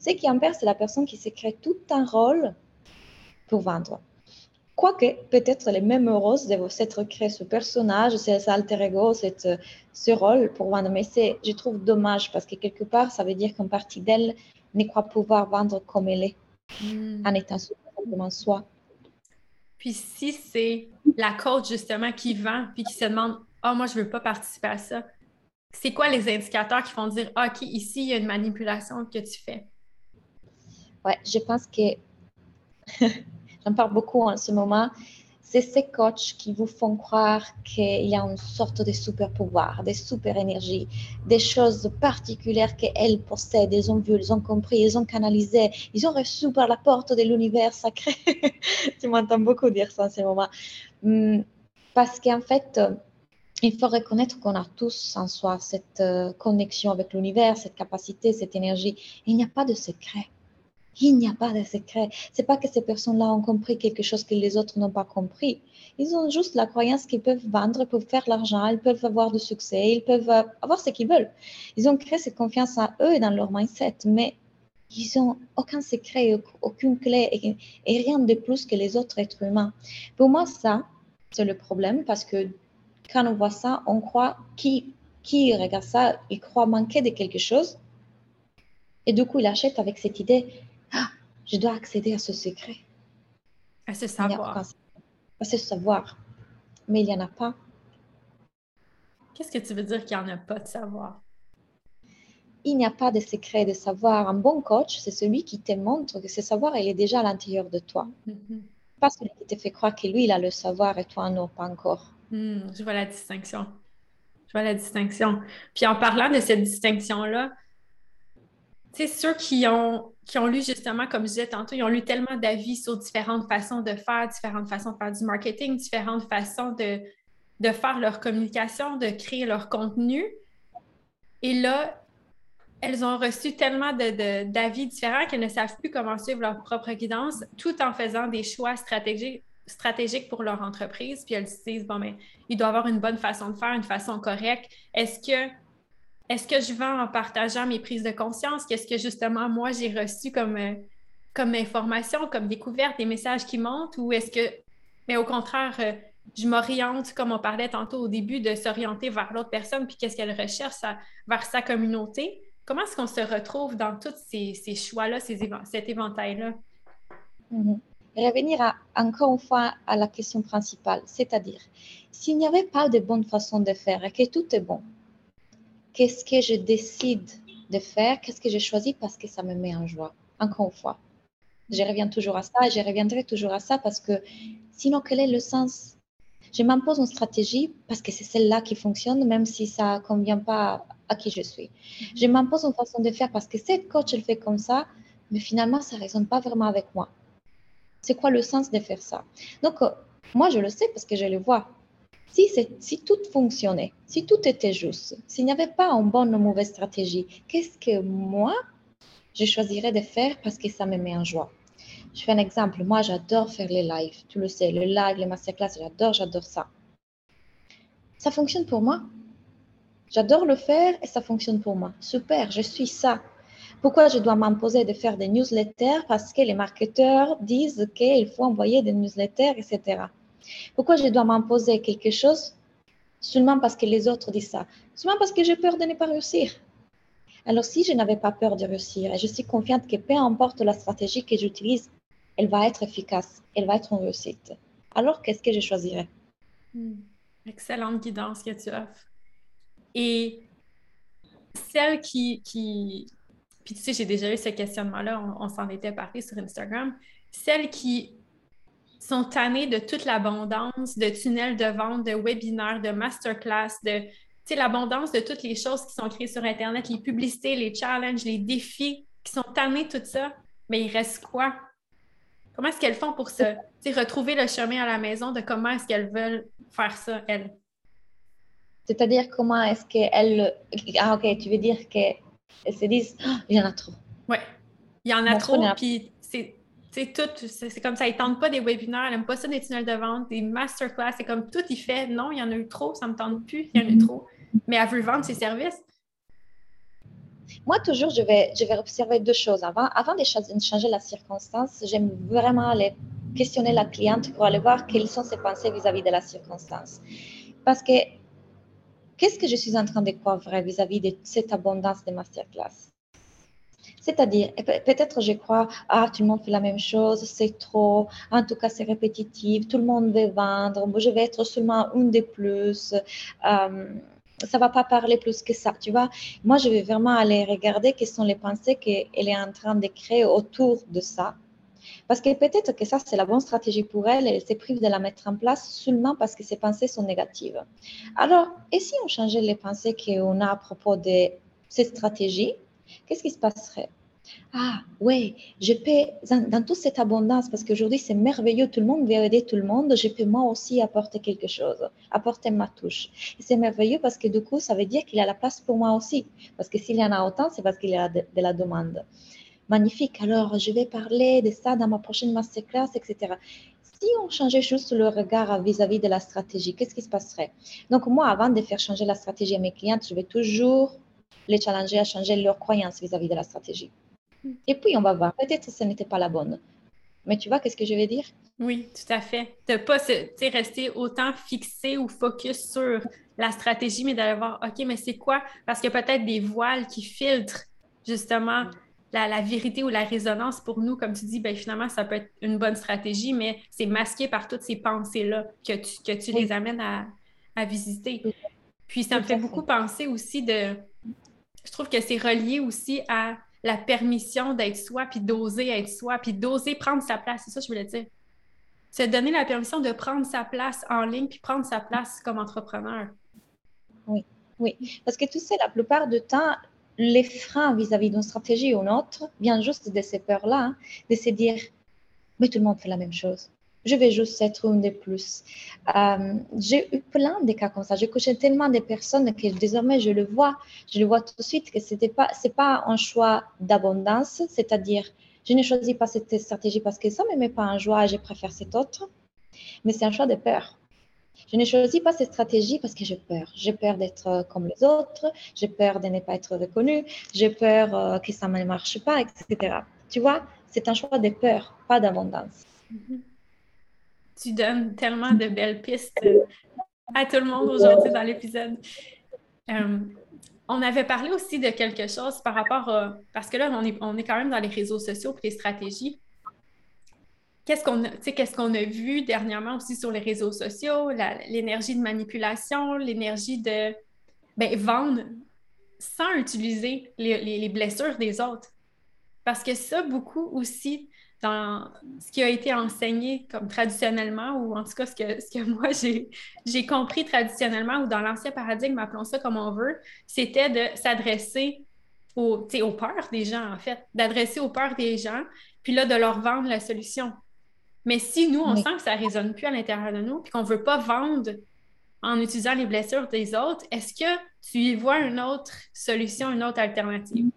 Ce qui en perd, c'est la personne qui se crée tout un rôle pour vendre. Quoique, peut-être les mêmes roses de s'être créé ce personnage, cet alter ego, cette, ce rôle pour vendre. Mais c'est, je trouve dommage parce que quelque part, ça veut dire qu'une partie d'elle ne croit pouvoir vendre comme elle est, hmm. en étant simplement soi. Puis si c'est la coach justement qui vend puis qui se demande Ah, oh, moi, je ne veux pas participer à ça, c'est quoi les indicateurs qui font dire ah, OK, ici, il y a une manipulation que tu fais? Ouais, je pense que j'en parle beaucoup en ce moment c'est ces coachs qui vous font croire qu'il y a une sorte de super pouvoir, des super énergies, des choses particulières qu'elles possèdent, ils ont vu, ils ont compris, ils ont canalisé, ils ont reçu par la porte de l'univers sacré. tu m'entends beaucoup dire ça en ce moment. Hmm, parce qu'en fait, euh, il faut reconnaître qu'on a tous en soi cette euh, connexion avec l'univers, cette capacité, cette énergie. Il n'y a pas de secret. Il n'y a pas de secret. C'est pas que ces personnes-là ont compris quelque chose que les autres n'ont pas compris. Ils ont juste la croyance qu'ils peuvent vendre, peuvent faire l'argent, ils peuvent avoir du succès, ils peuvent euh, avoir ce qu'ils veulent. Ils ont créé cette confiance en eux et dans leur mindset, mais ils n'ont aucun secret, aucune clé et, et, rien de plus que les autres êtres humains. Pour moi, ça, c'est le problème parce que quand on voit ça, on croit qui, qui regarde ça, il croit manquer de quelque chose. Et du coup, il achète avec cette idée, ah, je dois accéder à ce secret. À ce savoir. À ce savoir. Mais il n'y en a pas. Qu'est-ce que tu veux dire qu'il n'y en a pas de savoir? Il n'y a pas de secret de savoir. Un bon coach, c'est celui qui te montre que ce savoir, il est déjà à l'intérieur de toi. Mm-hmm. Pas celui qui te fait croire que lui, il a le savoir et toi, non, pas encore. Hmm, je vois la distinction. Je vois la distinction. Puis en parlant de cette distinction-là, c'est ceux qui ont, qui ont lu justement, comme je disais tantôt, ils ont lu tellement d'avis sur différentes façons de faire, différentes façons de faire du marketing, différentes façons de, de faire leur communication, de créer leur contenu. Et là, elles ont reçu tellement d'avis différents qu'elles ne savent plus comment suivre leur propre guidance tout en faisant des choix stratégiques, stratégiques pour leur entreprise. Puis elles se disent, bon, mais il doit avoir une bonne façon de faire, une façon correcte. Est-ce que est-ce que je vends en partageant mes prises de conscience? Qu'est-ce que justement moi j'ai reçu comme, euh, comme information, comme découverte, des messages qui montent? Ou est-ce que, mais au contraire, euh, je m'oriente, comme on parlait tantôt au début, de s'orienter vers l'autre personne, puis qu'est-ce qu'elle recherche vers sa communauté? Comment est-ce qu'on se retrouve dans tous ces, choix-là, ces, cet éventail-là? Mm-hmm. Revenir encore une fois à la question principale, c'est-à-dire, s'il n'y avait pas de bonne façon de faire et que tout est bon, qu'est-ce que je décide de faire, qu'est-ce que je choisis? Parce que ça me met en joie. Encore une fois, je reviens toujours à ça et je reviendrai toujours à ça parce que sinon, quel est le sens? Je m'impose une stratégie parce que c'est celle-là qui fonctionne, même si ça ne convient pas à qui je suis. Mm-hmm. Je m'impose une façon de faire parce que cette coach, elle fait comme ça, mais finalement, ça ne résonne pas vraiment avec moi. C'est quoi le sens de faire ça? Donc, euh, moi, je le sais parce que je le vois. Si, tout fonctionnait, si tout était juste, s'il n'y avait pas une bonne ou mauvaise stratégie, qu'est-ce que moi, je choisirais de faire parce que ça me met en joie? Je fais un exemple. Moi, j'adore faire les lives. Tu le sais, le live, les masterclass, j'adore, j'adore ça. Ça fonctionne pour moi. J'adore le faire et ça fonctionne pour moi. Super, je suis ça. Pourquoi je dois m'imposer de faire des newsletters? Parce que les marketeurs disent qu'il faut envoyer des newsletters, etc. Pourquoi je dois m'imposer quelque chose seulement parce que les autres disent ça? Seulement parce que j'ai peur de ne pas réussir. Alors si je n'avais pas peur de réussir et je suis confiante que peu importe la stratégie que j'utilise, elle va être efficace, elle va être en réussite. Alors qu'est-ce que je choisirais? Hmm. Excellente guidance que tu offres. Et celle qui. Puis tu sais, j'ai déjà eu ce questionnement-là, on, s'en était parlé sur Instagram. Celles qui sont tannées de toute l'abondance de tunnels de vente, de webinaires, de masterclass, de l'abondance de toutes les choses qui sont créées sur Internet, les publicités, les challenges, les défis, qui sont tannés tout ça. Mais il reste quoi? Comment est-ce qu'elles font pour se retrouver le chemin à la maison de comment est-ce qu'elles veulent faire ça, elles? C'est-à-dire comment est-ce qu'elles... Ah ok, tu veux dire qu'elles se disent oh, il y en a trop. Oui, il y en a trop, puis c'est tout, c'est comme ça. Ils tentent pas des webinaires, ils n'aiment pas ça des tunnels de vente, des masterclass. C'est comme tout, il fait non, il y en a eu trop, ça me tente plus, il y en a eu trop. Mais elle veut vendre ses services. Moi, toujours, je vais, je vais observer deux choses. Avant, avant de changer la circonstance, j'aime vraiment aller questionner la cliente pour aller voir quelles sont ses pensées vis-à-vis de la circonstance. Parce que qu'est-ce que je suis en train de croire vis-à-vis de cette abondance de masterclass? C'est-à-dire, peut-être je crois, ah, tout le monde fait la même chose, c'est trop, en tout cas c'est répétitif, tout le monde veut vendre, je vais être seulement une de plus. Euh, ça va pas parler plus que ça, tu vois. Moi, je vais vraiment aller regarder quelles sont les pensées qu'elle est en train de créer autour de ça. Parce que peut-être que ça, c'est la bonne stratégie pour elle elle se prive de la mettre en place seulement parce que ses pensées sont négatives. Alors, et si on changeait les pensées qu'on a à propos de cette stratégie? Qu'est-ce qui se passerait? Ah oui, je peux, dans, toute cette abondance, parce qu'aujourd'hui c'est merveilleux, tout le monde veut aider tout le monde, je peux moi aussi apporter quelque chose, apporter ma touche. Et c'est merveilleux parce que du coup, ça veut dire qu'il y a la place pour moi aussi. Parce que s'il y en a autant, c'est parce qu'il y a de, la demande. Magnifique, alors je vais parler de ça dans ma prochaine masterclass, etc. Si on changeait juste le regard vis-à-vis -vis de la stratégie, qu'est-ce qui se passerait? Donc moi, avant de faire changer la stratégie à mes clientes, je vais toujours les challenger à changer leurs croyances vis-à-vis de la stratégie. Hmm. Et puis, on va voir. Peut-être que ce n'était pas la bonne. Mais tu vois, qu'est-ce que je vais dire? Oui, tout à fait. De ne pas rester autant fixé ou focus sur la stratégie, mais d'aller voir, OK, mais c'est quoi? Parce qu'il y a peut-être des voiles qui filtrent justement la, vérité ou la résonance pour nous. Comme tu dis, ben, finalement, ça peut être une bonne stratégie, mais c'est masqué par toutes ces pensées-là que tu, que tu les amènes à, à visiter. Puis ça me fait beaucoup penser aussi de, je trouve que c'est relié aussi à la permission d'être soi, puis d'oser être soi, puis d'oser prendre sa place. C'est ça que je voulais dire. C'est donner la permission de prendre sa place en ligne, puis prendre sa place comme entrepreneur. Oui, oui. Parce que tu sais, la plupart du temps, les freins vis-à-vis d'une stratégie ou une autre viennent juste de ces peurs-là, hein, de se dire, mais tout le monde fait la même chose je vais juste être une de plus. Euh, j'ai eu plein de cas comme ça. J'ai couché tellement de personnes que désormais je le vois, je le vois tout de suite que c'était pas, c'est pas un choix d'abondance, c'est-à-dire je ne choisis pas cette stratégie parce que ça me met pas en joie je préfère cette autre, mais c'est un choix de peur. Je ne choisis pas cette stratégie parce que j'ai peur. J'ai peur d'être comme les autres, j'ai peur de ne pas être reconnue, j'ai peur euh, que ça ne marche pas, etc. Tu vois, c'est un choix de peur, pas d'abondance. Mm-hmm tu donnes tellement de belles pistes à tout le monde aujourd'hui dans l'épisode. Euh, on avait parlé aussi de quelque chose par rapport à. Parce que là, on est, quand même dans les réseaux sociaux et les stratégies. Qu'est-ce qu'on qu'on a vu dernièrement aussi sur les réseaux sociaux, l'énergie de manipulation, l'énergie de ben, vendre sans utiliser les, les, blessures des autres. Parce que ça, beaucoup aussi, dans ce qui a été enseigné comme traditionnellement, ou en tout cas ce que, ce que moi j'ai compris traditionnellement, ou dans l'ancien paradigme, appelons ça comme on veut, c'était de s'adresser aux, aux peurs des gens, en fait, d'adresser aux peurs des gens, puis là, de leur vendre la solution. Mais si nous, on sent que ça ne résonne plus à l'intérieur de nous, puis qu'on ne veut pas vendre en utilisant les blessures des autres, est-ce que tu y vois une autre solution, une autre alternative?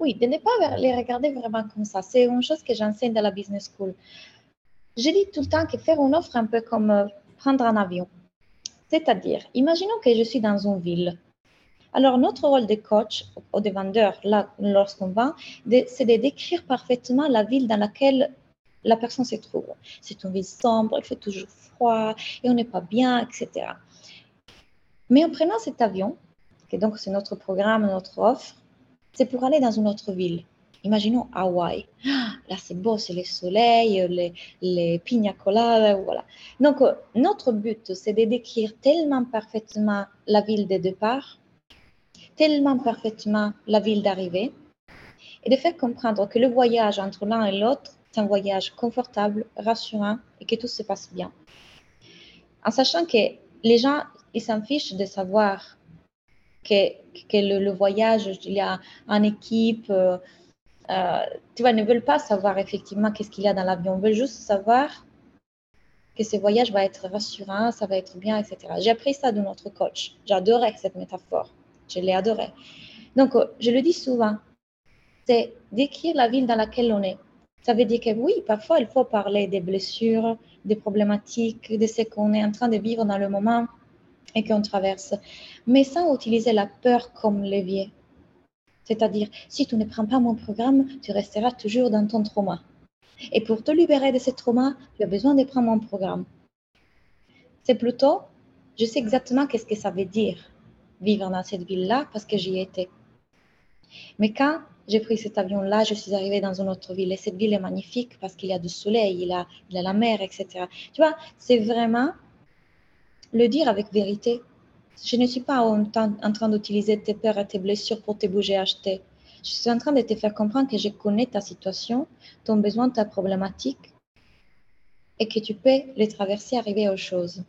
Oui, de ne pas les regarder vraiment comme ça. C'est une chose que j'enseigne dans la business school. Je dis tout le temps que faire une offre un peu comme euh, prendre un avion. C'est-à-dire, imaginons que je suis dans une ville. Alors, notre rôle de coach ou de vendeur, là, lorsqu'on vend, c'est de décrire parfaitement la ville dans laquelle la personne se trouve. C'est une ville sombre, il fait toujours froid et on n'est pas bien, etc. Mais en prenant cet avion, et donc c'est notre programme, notre offre, c'est pour aller dans une autre ville. Imaginons Hawaï. Là, c'est beau, c'est le soleil, les, les pina coladas, voilà. Donc, euh, notre but, c'est de décrire tellement parfaitement la ville de départ, tellement parfaitement la ville d'arrivée, et de faire comprendre que le voyage entre l'un et l'autre, c'est un voyage confortable, rassurant et que tout se passe bien. En sachant que les gens, ils s'en fichent de savoir que, que le, voyage, il y a en équipe, euh, euh, tu vois, ne veulent pas savoir effectivement qu'est-ce qu'il y a dans l'avion. Ils veulent juste savoir que ce voyage va être rassurant, ça va être bien, etc. J'ai appris ça de notre coach. J'adorais cette métaphore. Je l'ai adorée. Donc, euh, je le dis souvent, c'est d'écrire la ville dans laquelle on est. Ça veut dire que oui, parfois, il faut parler des blessures, des problématiques, de ce qu'on est en train de vivre dans le moment et qu'on traverse, mais sans utiliser la peur comme levier. C'est-à-dire, si tu ne prends pas mon programme, tu resteras toujours dans ton trauma. Et pour te libérer de ce trauma, tu as besoin de prendre mon programme. C'est plutôt, je sais exactement qu'est-ce que ça veut dire vivre dans cette ville-là parce que j'y étais. Mais quand j'ai pris cet avion-là, je suis arrivée dans une autre ville et cette ville est magnifique parce qu'il y a du soleil, il a, il a la mer, etc. Tu vois, c'est vraiment le dire avec vérité. Je ne suis pas en, train d'utiliser tes peurs et tes blessures pour te bouger acheter. Je suis en train de te faire comprendre que je connais ta situation, ton besoin, ta problématique et que tu peux les traverser, arriver aux choses.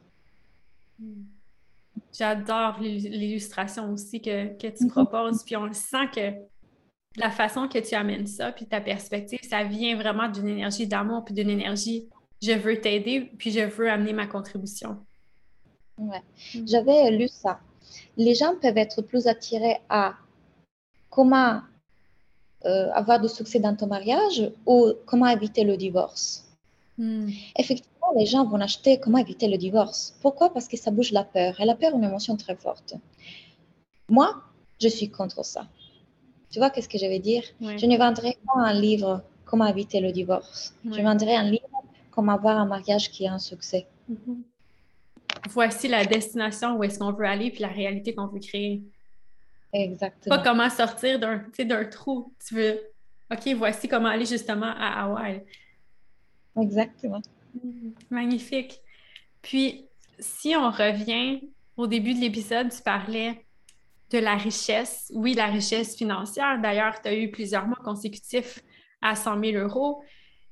J'adore l'illustration aussi que, que tu proposes, puis on sent que la façon que tu amènes ça, puis ta perspective, ça vient vraiment d'une énergie d'amour, puis d'une énergie je veux t'aider, puis je veux amener ma contribution. Ouais. Mm. J'avais lu ça. Les gens peuvent être plus attirés à comment euh, avoir du succès dans ton mariage ou comment éviter le divorce. Mm. Effectivement, les gens vont acheter comment éviter le divorce. Pourquoi? Parce que ça bouge la peur. Et la peur est une émotion très forte. Moi, je suis contre ça. Tu vois qu'est-ce que je veux dire? Je ne vendrai pas un livre comment éviter le divorce. Je vendrai un livre comment avoir un mariage qui a un succès. Mm-hmm voici la destination où est-ce qu'on veut aller, puis la réalité qu'on veut créer. Exactement. Pas comment sortir d'un, d'un trou. Tu veux, OK, voici comment aller justement à Hawaï. Exactement. Mm-hmm. Magnifique. Puis, si on revient au début de l'épisode, tu parlais de la richesse. Oui, la richesse financière. D'ailleurs, tu as eu plusieurs mois consécutifs à 100 000 euros.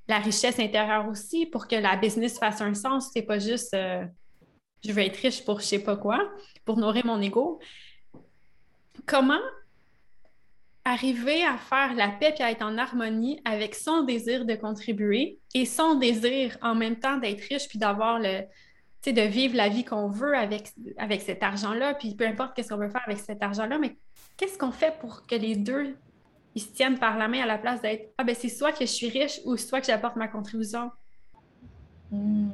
La richesse intérieure aussi, pour que la business fasse un sens, c'est pas juste euh, je veux être riche pour je sais pas quoi, pour nourrir mon ego. Comment arriver à faire la paix et à être en harmonie avec son désir de contribuer et son désir en même temps d'être riche puis d'avoir le de vivre la vie qu'on veut avec, avec cet argent-là? Puis peu importe qu'est-ce qu'on veut faire avec cet argent-là mais qu'est-ce qu'on fait pour que les deux ils se tiennent par la main à la place d'être ah ben c'est soit que je suis riche ou soit que j'apporte ma contribution? Hmm.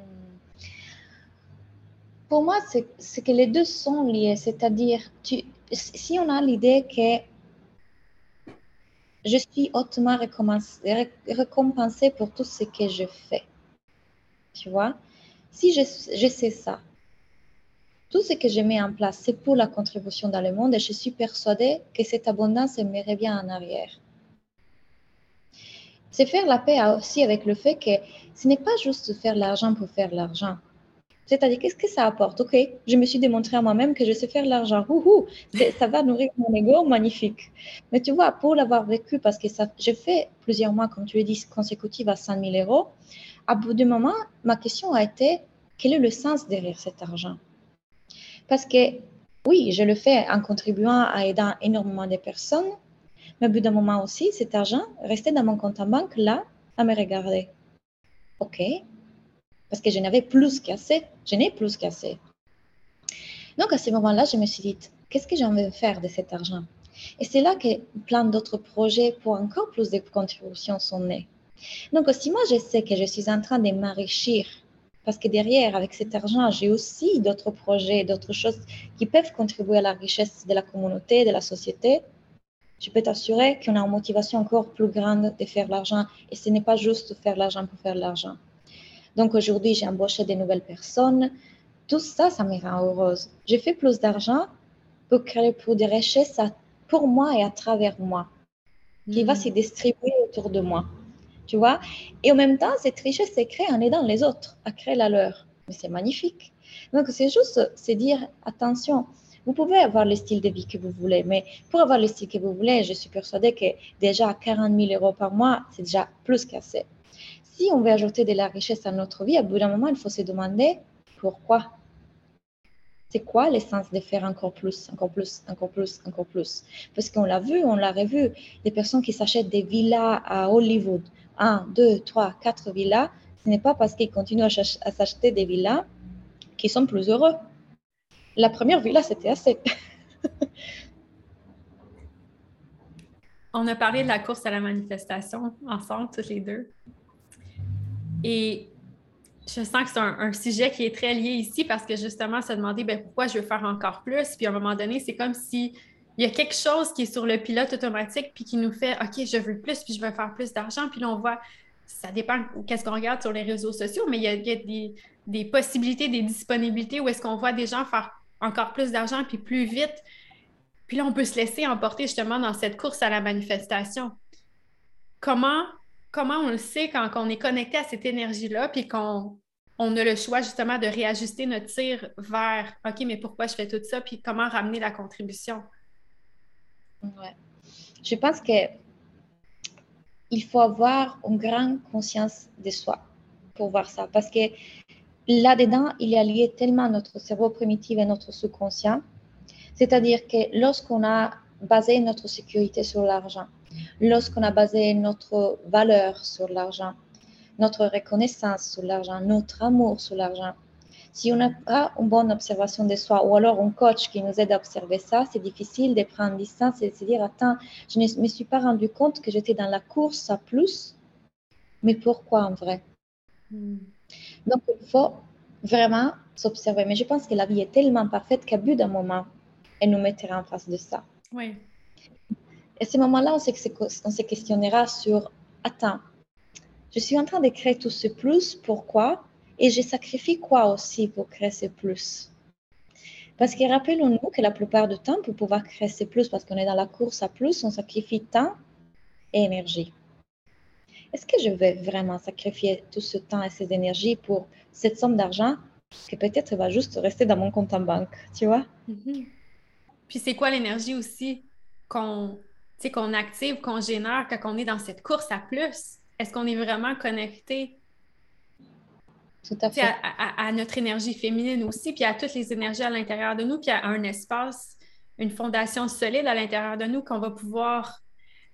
Pour moi, c'est que les deux sont liés. C'est-à-dire, si on a l'idée que je suis hautement récompensée pour tout ce que je fais, tu vois, si je, je sais ça, tout ce que je mets en place, c'est pour la contribution dans le monde et je suis persuadée que cette abondance me revient en arrière. C'est faire la paix aussi avec le fait que ce n'est pas juste faire l'argent pour faire l'argent. C'est-à-dire, qu'est-ce que ça apporte? Ok, je me suis démontré à moi-même que je sais faire l'argent. Ça va nourrir mon ego, magnifique. Mais tu vois, pour l'avoir vécu, parce que j'ai fait plusieurs mois, comme tu l'as dit, consécutifs à 100 000 euros, à bout du moment, ma question a été, quel est le sens derrière cet argent? Parce que oui, je le fais en contribuant à aider énormément de personnes, mais au bout d'un moment aussi, cet argent restait dans mon compte en banque, là, à me regarder. OK, parce que je n'avais plus qu'assez. Je n'ai plus qu'assez. Donc à ce moment-là, je me suis dit, qu'est-ce que j'en faire de cet argent? Et c'est là que plein d'autres projets pour encore plus de contributions sont nés. Donc si moi je sais que je suis en train de m'enrichir Parce que derrière, avec cet argent, j'ai aussi d'autres projets, d'autres choses qui peuvent contribuer à la richesse de la communauté, de la société. Je peux t'assurer qu'on a une motivation encore plus grande de faire l'argent et ce n'est pas juste faire l'argent pour faire l'argent. Donc aujourd'hui, j'ai embauché de nouvelles personnes. Tout ça, ça me rend heureuse. J'ai fait plus d'argent pour créer plus de richesses pour moi et à travers moi, qui va hmm. se distribuer autour de moi. Tu vois? Et en même temps, cette richesse s'est créée en aidant les autres à créer la leur. Mais c'est magnifique. Donc, c'est juste se dire attention, vous pouvez avoir le style de vie que vous voulez, mais pour avoir le style que vous voulez, je suis persuadée que déjà 40 000 euros par mois, c'est déjà plus qu'assez. Si on veut ajouter de la richesse à notre vie, à bout d'un moment, il faut se demander pourquoi. C'est quoi l'essence de faire encore plus, encore plus, encore plus, encore plus? Parce qu'on l'a vu, on l'a revu, des personnes qui s'achètent des villas à Hollywood, 1, 2, 3, 4 villas, ce n'est pas parce qu'ils continuent à s'acheter des villas qu'ils sont plus heureux. La première villa, c'était assez. On a parlé de la course à la manifestation ensemble, toutes les deux. Et je sens que c'est un, sujet qui est très lié ici parce que justement, se demander ben, pourquoi je veux faire encore plus? Puis à un moment donné, c'est comme si il y a quelque chose qui est sur le pilote automatique puis qui nous fait OK, je veux plus, puis je veux faire plus d'argent. Puis là, on voit, ça dépend qu'est-ce qu'on regarde sur les réseaux sociaux, mais il y a, des, des, possibilités, des disponibilités où est-ce qu'on voit des gens faire encore plus d'argent puis plus vite. Puis là, on peut se laisser emporter justement dans cette course à la manifestation. Comment, comment on le sait quand, on est connecté à cette énergie-là puis qu'on on a le choix justement de réajuster notre tir vers OK, mais pourquoi je fais tout ça, puis comment ramener la contribution? Je pense que il faut avoir une grande conscience de soi pour voir ça. Parce que là-dedans, il a lié tellement notre cerveau primitif et notre subconscient. C'est-à-dire que lorsqu'on a basé notre sécurité sur l'argent, lorsqu'on a basé notre valeur sur l'argent, notre reconnaissance sur l'argent, notre amour sur l'argent, si on n'a pas une bonne observation de soi ou alors un coach qui nous aide à observer ça, c'est difficile de prendre distance et de se dire Attends, je ne me suis pas rendu compte que j'étais dans la course à plus, mais pourquoi en vrai? Hmm. Donc, il faut vraiment s'observer. Mais je pense que la vie est tellement parfaite qu'à bout d'un moment, elle nous mettra en face de ça. Oui. Et à ce moment-là, on, se questionnera sur Attends, je suis en train de créer tout ce plus, pourquoi? Et je sacrifie quoi aussi pour créer ce plus? Parce que rappelons-nous que la plupart du temps, pour pouvoir créer ce plus, parce qu'on est dans la course à plus, on sacrifie temps et énergie. Est-ce que je vais vraiment sacrifier tout ce temps et ces énergies pour cette somme d'argent que peut-être va juste rester dans mon compte en banque, tu vois? Mm-hmm. Puis c'est quoi l'énergie aussi qu'on active, qu'on génère quand on est dans cette course à plus? Est-ce qu'on est vraiment connecté à, notre énergie féminine aussi, puis à toutes les énergies à l'intérieur de nous, puis à un espace, une fondation solide à l'intérieur de nous qu'on va pouvoir,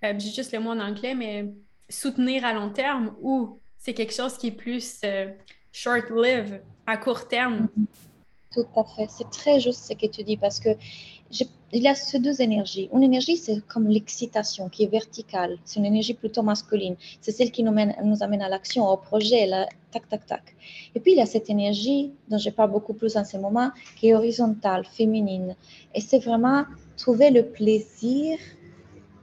euh, j'ai juste le mot en anglais, mais soutenir à long terme ou c'est quelque chose qui est plus euh, short-lived, à court terme. Tout à fait. C'est très juste ce que tu dis parce que il y a ces deux énergies. Une énergie, c'est comme l'excitation qui est verticale. C'est une énergie plutôt masculine. C'est celle qui nous, mène, nous amène à l'action, au projet, tac, tac, tac. Et puis, il y a cette énergie dont je parle beaucoup plus en ce moment, qui est horizontale, féminine. Et c'est vraiment trouver le plaisir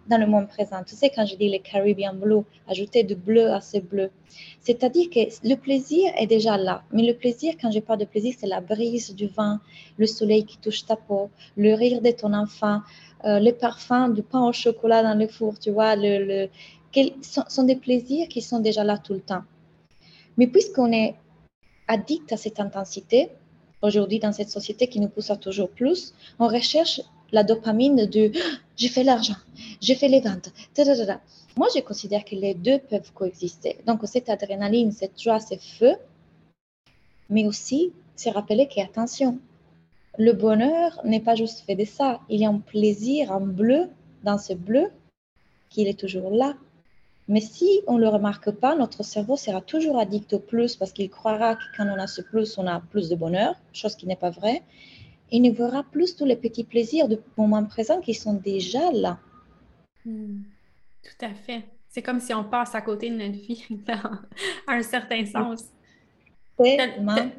dans le monde présent. Tu sais, quand je dis le Caribbean Blue, ajouter du bleu à ce bleu, c'est-à-dire que le plaisir est déjà là. Mais le plaisir, quand je parle de plaisir, c'est la brise du vent, le soleil qui touche ta peau, le rire de ton enfant, euh, le parfum du pain au chocolat dans le four, tu vois, le, le, sont, sont des plaisirs qui sont déjà là tout le temps. Mais puisqu'on est addict à cette intensité, aujourd'hui dans cette société qui nous pousse à toujours plus, on recherche la dopamine de j'ai fait l'argent, j'ai fait les ventes. Moi, je considère que les deux peuvent coexister. Donc, cette adrénaline, cette joie, ce feu, mais aussi c'est rappeler qu'attention, le bonheur n'est pas juste fait de ça. Il y a un plaisir, un bleu dans ce bleu qui est toujours là. Mais si on ne le remarque pas, notre cerveau sera toujours addict au plus parce qu'il croira que quand on a ce plus, on a plus de bonheur, chose qui n'est pas vraie il ne verra plus tous les petits plaisirs du moment présent qui sont déjà là. Hmm. Tout à fait. C'est comme si on passe à côté de notre vie dans un certain sens. tellement,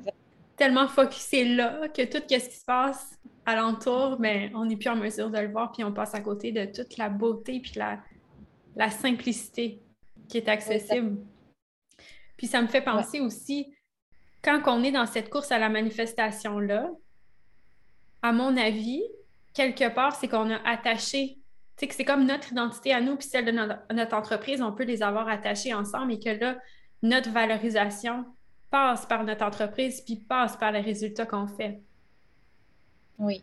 tellement focusé là que tout ce qui se passe alentour, mais on n'est plus en mesure de le voir, puis on passe à côté de toute la beauté puis la, la simplicité qui est accessible. Puis ça me fait penser aussi, quand on est dans cette course à la manifestation-là, à mon avis, quelque part, c'est qu'on a attaché, tu que c'est comme notre identité à nous, puis celle de notre, entreprise, on peut les avoir attachées ensemble et que là, notre valorisation passe par notre entreprise, puis passe par les résultats qu'on fait. Oui,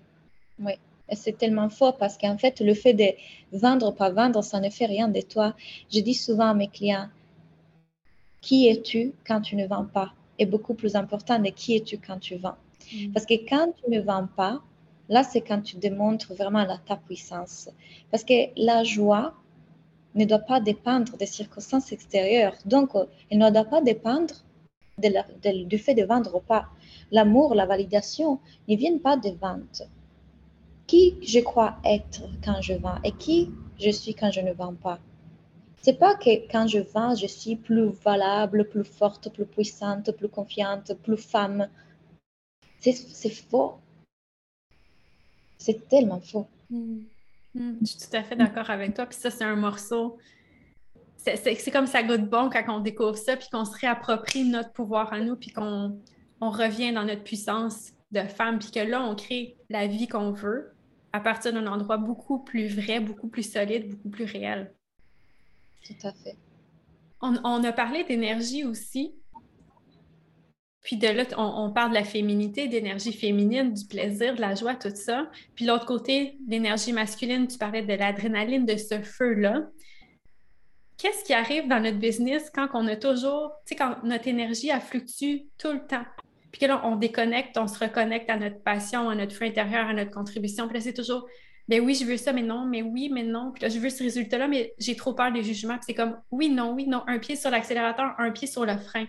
oui. C'est tellement fort parce qu'en fait, le fait de vendre, pas vendre, ça ne fait rien de toi. Je dis souvent à mes clients, qui es-tu quand tu ne vends pas? Est beaucoup plus important de qui es-tu quand tu vends? Mm. Parce que quand tu ne vends pas, là, c'est quand tu démontres vraiment ta puissance. Parce que la joie ne doit pas dépendre des circonstances extérieures. Donc, elle ne doit pas dépendre du fait de vendre ou pas. L'amour, la validation ne viennent pas des ventes. Qui je crois être quand je vends et qui je suis quand je ne vends pas? C'est pas que quand je vends, je suis plus valable, plus forte, plus puissante, plus confiante, plus femme. C'est faux. C'est tellement faux. Hmm. Hmm. Je suis tout à fait d'accord avec toi. Puis ça, c'est un morceau. C'est comme ça goûte bon quand on découvre ça, puis qu'on se réapproprie notre pouvoir à nous, puis qu'on on revient dans notre puissance de femme, puis que là, on crée la vie qu'on veut à partir d'un endroit beaucoup plus vrai, beaucoup plus solide, beaucoup plus réel. Tout à fait. On, a parlé d'énergie aussi. Puis de là, on, parle de la féminité, d'énergie féminine, du plaisir, de la joie, tout ça. Puis l'autre côté, l'énergie masculine, tu parlais de l'adrénaline, de ce feu-là. Qu'est-ce qui arrive dans notre business quand on a toujours, tu sais, quand notre énergie, a fluctue tout le temps? Puis que là, on déconnecte, on se reconnecte à notre passion, à notre feu intérieur, à notre contribution. Puis là, c'est toujours ben oui, je veux ça, mais non, mais oui, mais non. Puis là, je veux ce résultat-là, mais j'ai trop peur des jugements. Puis c'est comme oui, non, oui, non, un pied sur l'accélérateur, un pied sur le frein.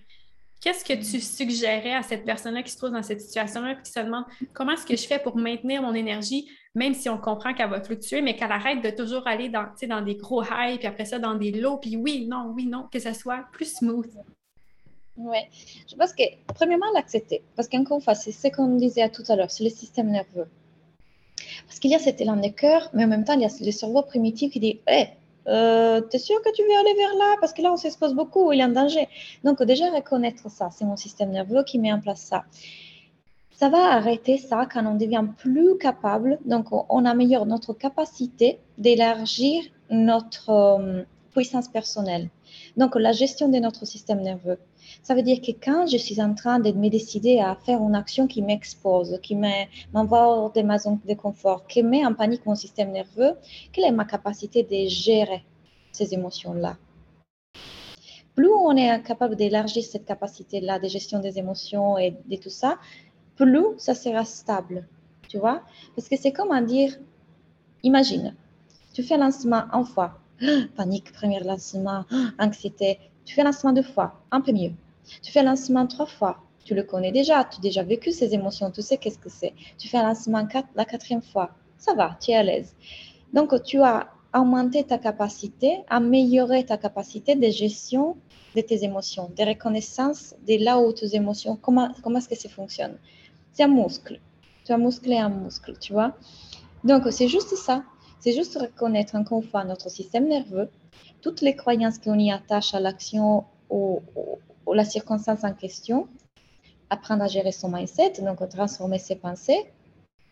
Qu'est-ce que tu suggérais à cette personne-là qui se trouve dans cette situation-là et qui se demande comment est-ce que je fais pour maintenir mon énergie, même si on comprend qu'elle va fluctuer, mais qu'elle arrête de toujours aller dans, dans des gros highs, puis après ça, dans des lows, puis oui, non, oui, non, que ça soit plus smooth? Oui, je pense que, premièrement, l'accepter. Parce qu'encore une fois, c'est ce qu'on disait tout à l'heure, c'est le système nerveux. Parce qu'il y a cet élan de cœur, mais en même temps, il y a le cerveau primitif qui dit Hé, euh, t'es sûr que tu veux aller vers là? Parce que là, on s'expose beaucoup, il a un danger. Donc, déjà, reconnaître ça, c'est mon système nerveux qui met en place ça. Ça va arrêter ça quand on devient plus capable, donc on améliore notre capacité d'élargir notre euh, puissance personnelle. Donc, la gestion de notre système nerveux. Ça veut dire que quand je suis en train de me décider à faire une action qui m'expose, qui m'envoie hors de ma zone de confort, qui met en panique mon système nerveux, quelle est ma capacité de gérer ces émotions-là? Plus on est capable d'élargir cette capacité-là de gestion des émotions et de tout ça, plus ça sera stable. Tu vois? Parce que c'est comme à dire, imagine, tu fais un lancement en fois, panique, premier lancement, anxiété, tu fais un lancement deux fois, un peu mieux. Tu fais un lancement trois fois, tu le connais déjà, tu as déjà vécu ces émotions, tu sais qu'est-ce que c'est. Tu fais un lancement quatre, la quatrième fois, ça va, tu es à l'aise. Donc, tu as augmenté ta capacité, amélioré ta capacité de gestion de tes émotions, de reconnaissance de là où tes émotions, comment, comment est-ce que ça fonctionne? C'est un muscle. Tu as musclé un muscle, tu vois. Donc, c'est juste ça. C'est juste reconnaître encore une fois notre système nerveux, toutes les croyances qu'on y attache à l'action la circonstance en question, apprendre à gérer son mindset, donc transformer ses pensées.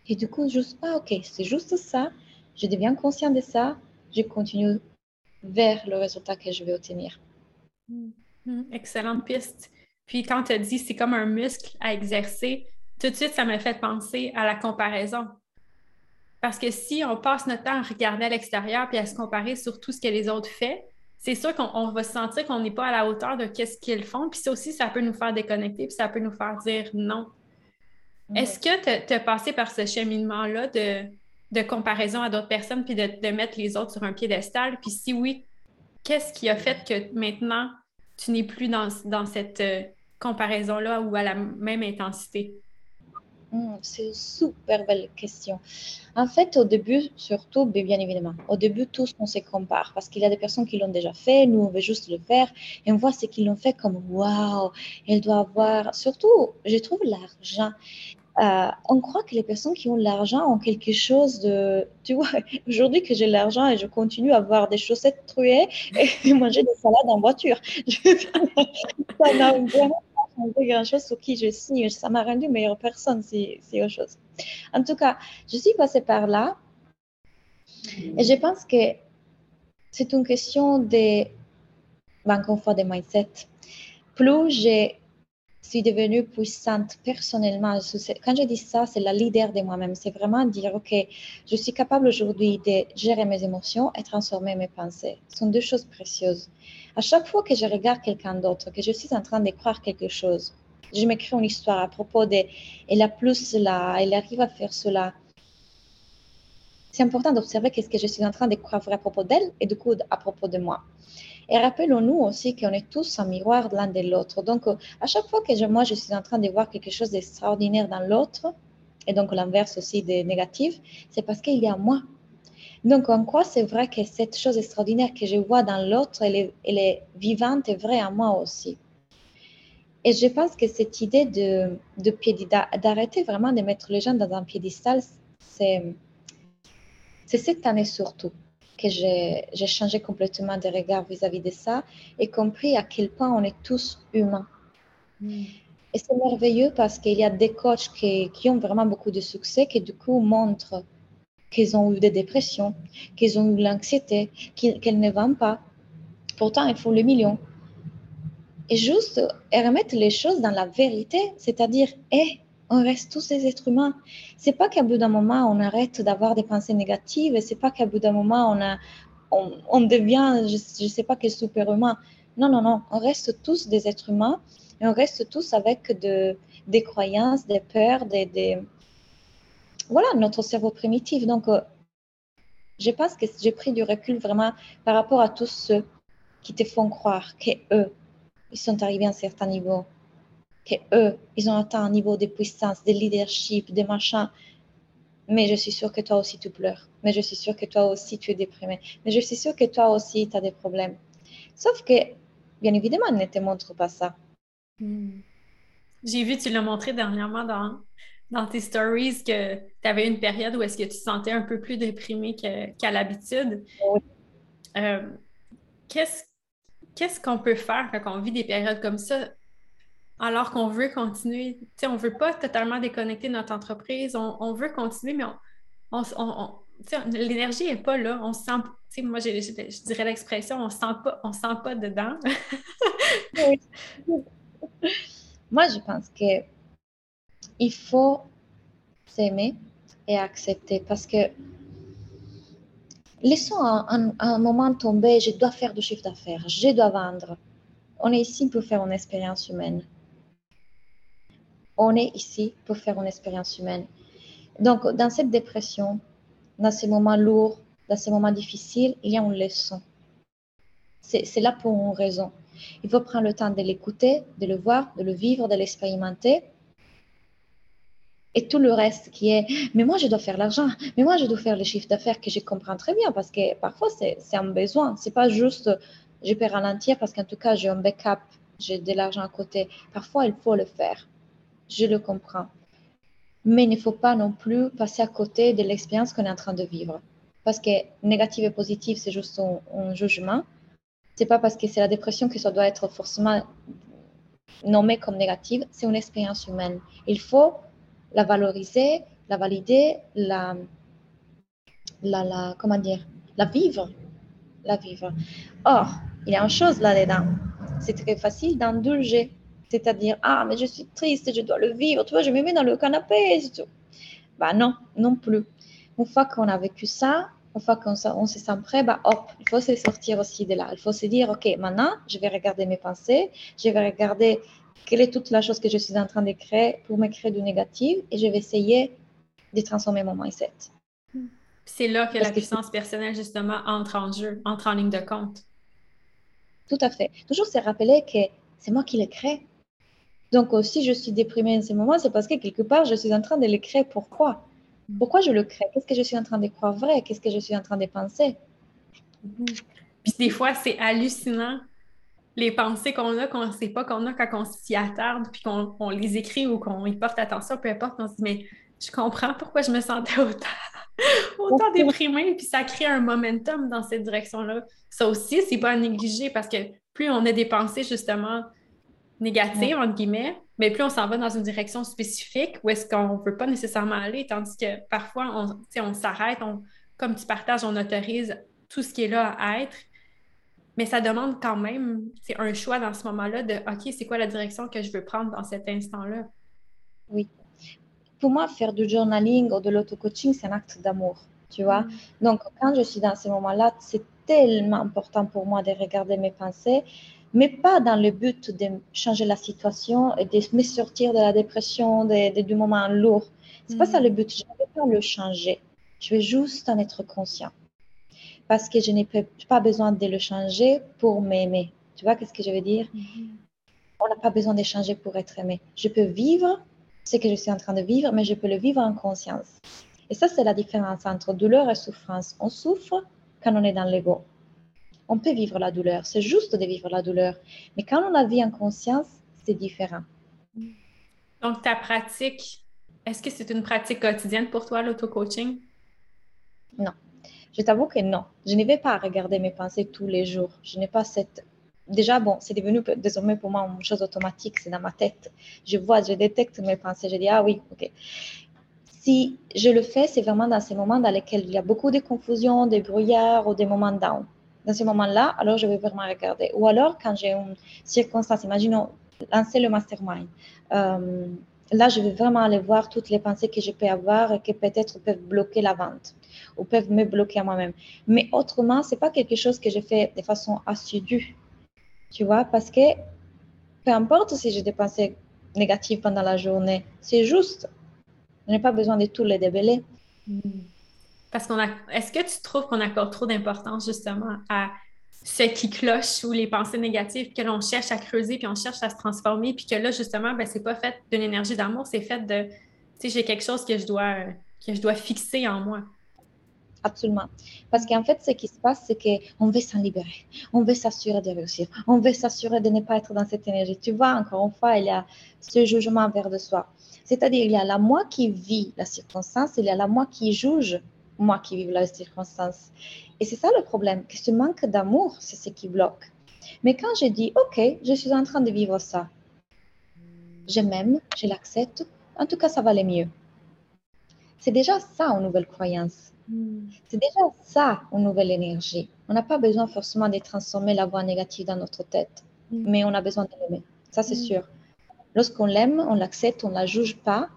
Et du coup, juste, ah ok, c'est juste ça, je deviens conscient de ça, je continue vers le résultat que je vais obtenir. Mm, mm, excellente piste. Puis quand tu as dit c'est comme un muscle à exercer, tout de suite, ça m'a fait penser à la comparaison. Parce que si on passe notre temps à regarder à l'extérieur puis à se comparer sur tout ce que les autres font, c'est sûr qu'on va se sentir qu'on n'est pas à la hauteur de ce qu'ils font. Puis ça aussi, ça peut nous faire déconnecter, puis ça peut nous faire dire non. Est-ce que tu as passé par ce cheminement-là de, comparaison à d'autres personnes, puis de, mettre les autres sur un piédestal? Puis si oui, qu'est-ce qui a fait que maintenant, tu n'es plus dans, dans cette euh, comparaison-là ou à la même intensité? Hmm, c'est une super belle question. En fait, au début, surtout, bien évidemment, au début, tous, on se compare parce qu'il y a des personnes qui l'ont déjà fait, nous, on veut juste le faire et on voit ce qu'ils l'ont fait comme waouh, elle doit avoir. Surtout, je trouve l'argent. Euh, on croit que les personnes qui ont l'argent ont quelque chose de. Tu vois, aujourd'hui que j'ai l'argent et je continue à avoir des chaussettes truées et manger des salades en voiture. ça grand-chose sur qui je suis. Ça m'a rendu meilleure personne, c'est autre chose. En tout cas, je suis passée par là et je pense que c'est une question de, encore une fois, de mindset. Plus je suis devenue puissante personnellement, quand je dis ça, c'est la leader de moi-même. C'est vraiment dire, OK, je suis capable aujourd'hui de gérer mes émotions et transformer mes pensées. Ce sont deux choses précieuses. À chaque fois que je regarde quelqu'un d'autre, que je suis en train de croire quelque chose, je m'écris une histoire à propos de, elle a plus cela, elle arrive à faire cela. C'est important d'observer qu'est-ce que je suis en train de croire à propos d'elle et du coup à propos de moi. Et rappelons-nous aussi qu'on est tous un miroir l'un de l'autre. Donc, à chaque fois que moi, je suis en train de voir quelque chose d'extraordinaire dans l'autre, et donc l'inverse aussi des négatifs, c'est parce qu'il y a moi donc, en quoi c'est vrai que cette chose extraordinaire que je vois dans l'autre, elle est, elle est, vivante et vraie en moi aussi? Et je pense que cette idée de, d'arrêter vraiment de mettre les gens dans un piédestal, c'est cette année surtout que j'ai, changé complètement de regard vis-à-vis de ça et compris à quel point on est tous humains. Mm. Et c'est merveilleux parce qu'il y a des coachs qui, qui ont vraiment beaucoup de succès qui du coup montrent qu'ils ont eu des dépressions, qu'ils ont eu l'anxiété, qu'elles ne vont pas. Pourtant, il faut le million. Et juste remettre les choses dans la vérité, c'est-à-dire, eh, on reste tous des êtres humains. C'est pas qu'à bout d'un moment, on arrête d'avoir des pensées négatives, c'est pas qu'à bout d'un moment, on, on, devient, je ne sais pas quel super-humain. Non, non, non, on reste tous des êtres humains, et on reste tous avec de, des croyances, des peurs, des, des voilà, notre cerveau primitif. Donc, euh, je pense que j'ai pris du recul vraiment par rapport à tous ceux qui te font croire qu'eux, ils sont arrivés à un certain niveau, qu'eux, ils ont atteint un niveau de puissance, de leadership, de machin. Mais je suis sûre que toi aussi tu pleures. Mais je suis sûre que toi aussi tu es déprimé. Mais je suis sûre que toi aussi tu as des problèmes. Sauf que, bien évidemment, ne te montre pas ça. Hmm. J'ai vu, tu l'as montré dernièrement dans, dans tes stories que tu avais une période où est-ce que tu te sentais un peu plus déprimée qu'à l'habitude. Euh, qu'est-ce qu'on peut faire quand on vit des périodes comme ça? Alors qu'on veut continuer? on ne veut pas totalement déconnecter notre entreprise, on, veut continuer, mais on, l'énergie n'est pas là. On sent, moi je, dirais l'expression, on ne sent pas, on sent pas dedans. Moi, je pense que il faut s'aimer et accepter parce que laissons un, un, moment tomber, je dois faire du chiffre d'affaires, je dois vendre. On est ici pour faire une expérience humaine. On est ici pour faire une expérience humaine. Donc, dans cette dépression, dans ces moments lourds, dans ces moments difficiles, il y a une leçon. C'est là pour une raison. Il faut prendre le temps de l'écouter, de le voir, de le vivre, de l'expérimenter et tout le reste qui est, mais moi, je dois faire l'argent, mais moi, je dois faire les chiffres d'affaires que je comprends très bien parce que parfois, c'est un besoin. C'est pas juste, je perds un entier parce qu'en tout cas, j'ai un backup, j'ai de l'argent à côté. Parfois, il faut le faire. Je le comprends. Mais il ne faut pas non plus passer à côté de l'expérience qu'on est en train de vivre. Parce que négative et positive, c'est juste un, un jugement. C'est pas parce que c'est la dépression que ça doit être forcément nommé comme négative. C'est une expérience humaine. Il faut la valoriser, la valider, la, la, la, comment dire, la vivre, la vivre. Or, il y a une chose là-dedans, c'est très facile d'indulger, c'est-à-dire, ah, mais je suis triste, je dois le vivre, tu vois, je me mets dans le canapé, et tout. Bah non, non plus. Une fois qu'on a vécu ça, une fois qu'on on se sent prêt, bah hop, il faut se sortir aussi de là. Il faut se dire, ok, maintenant, je vais regarder mes pensées, je vais regarder quelle est toute la chose que je suis en train de créer pour me créer du négatif et je vais essayer de transformer mon mindset. C'est là que la puissance personnelle, justement, entre en jeu, entre en ligne de compte. Tout à fait. Toujours se rappeler que c'est moi qui le crée. Donc, si je suis déprimée en ce moment, c'est parce que quelque part, je suis en train de le créer. Pourquoi? Pourquoi je le crée? Qu'est-ce que je suis en train de croire vrai? Qu'est-ce que je suis en train de penser? Puis des fois, c'est hallucinant les pensées qu'on a, qu'on ne sait pas qu'on a quand on s'y attarde, puis qu'on les écrit ou qu'on y porte attention, peu importe, on se dit, mais je comprends pourquoi je me sentais autant, autant déprimée, puis ça crée un momentum dans cette direction-là. Ça aussi, c'est pas à négliger parce que plus on a des pensées justement négatives, entre guillemets, mais plus on s'en va dans une direction spécifique où est-ce qu'on ne veut pas nécessairement aller, tandis que parfois, on, on s'arrête, on, comme tu partages, on autorise tout ce qui est là à être, mais ça demande quand même, c'est un choix dans ce moment-là de, OK, c'est quoi la direction que je veux prendre dans cet instant-là? Oui. Pour moi, faire du journaling ou de l'auto-coaching, c'est un acte d'amour, tu vois? Mm. Donc, quand je suis dans ces moments-là, c'est tellement important pour moi de regarder mes pensées, mais pas dans le but de changer la situation et de me sortir de la dépression, de, du moment lourd. C'est pas ça le but. Je ne vais pas le changer. Je vais juste en être conscient parce que je n'ai pas besoin de le changer pour m'aimer. Tu vois qu'est-ce que je veux dire? Mm-hmm. On n'a pas besoin de changer pour être aimé. Je peux vivre ce que je suis en train de vivre, mais je peux le vivre en conscience. Et ça, c'est la différence entre douleur et souffrance. On souffre quand on est dans l'ego. On peut vivre la douleur, c'est juste de vivre la douleur. Mais quand on la vit en conscience, c'est différent. Donc, ta pratique, est-ce que c'est une pratique quotidienne pour toi, l'auto-coaching? Non. Je t'avoue que non. Je ne vais pas regarder mes pensées tous les jours. Je n'ai pas cette. Déjà, bon, c'est devenu désormais pour moi une chose automatique, c'est dans ma tête. Je vois, je détecte mes pensées, je dis, ah oui, ok. Si je le fais, c'est vraiment dans ces moments dans lesquels il y a beaucoup de confusion, des brouillards ou des moments down. Dans ces moments-là, alors je vais vraiment regarder. Ou alors, quand j'ai une circonstance, imaginons lancer le mastermind. Euh, là, je vais vraiment aller voir toutes les pensées que je peux avoir et qui peut-être peuvent bloquer la vente ou peuvent me bloquer à moi-même. Mais autrement, c'est pas quelque chose que je fais de façon assidue, tu vois, parce que peu importe si j'ai des pensées négatives pendant la journée, c'est juste. Je n'ai pas besoin de tous les débeller. Hmm. Parce qu'on a. Est-ce que tu trouves qu'on accorde trop d'importance justement à ce qui cloche ou les pensées négatives, que l'on cherche à creuser, puis on cherche à se transformer, puis que là, justement, ben, c'est pas fait d'une énergie d'amour, c'est fait de, tu sais, j'ai quelque chose que je dois, que je dois fixer en moi. Absolument. Parce qu'en fait, ce qui se passe, c'est qu'on veut s'en libérer. On veut s'assurer de réussir. On veut s'assurer de ne pas être dans cette énergie. Tu vois, encore une fois, il y a ce jugement vers de soi. C'est-à-dire, il y a la moi qui vit la circonstance, il y a la moi qui juge moi qui vis la circonstance. Et c'est ça le problème, que ce manque d'amour, c'est ce qui bloque. Mais quand je dis, OK, je suis en train de vivre ça, je m'aime, je l'accepte, en tout cas, ça va aller mieux. C'est déjà ça une nouvelle croyance. Hmm. C'est déjà ça une nouvelle énergie. On n'a pas besoin forcément de transformer la voix négative dans notre tête, hmm. mais on a besoin de l'aimer. Ça, c'est hmm. sûr. Lorsqu'on l'aime, on l'accepte, on ne la juge pas,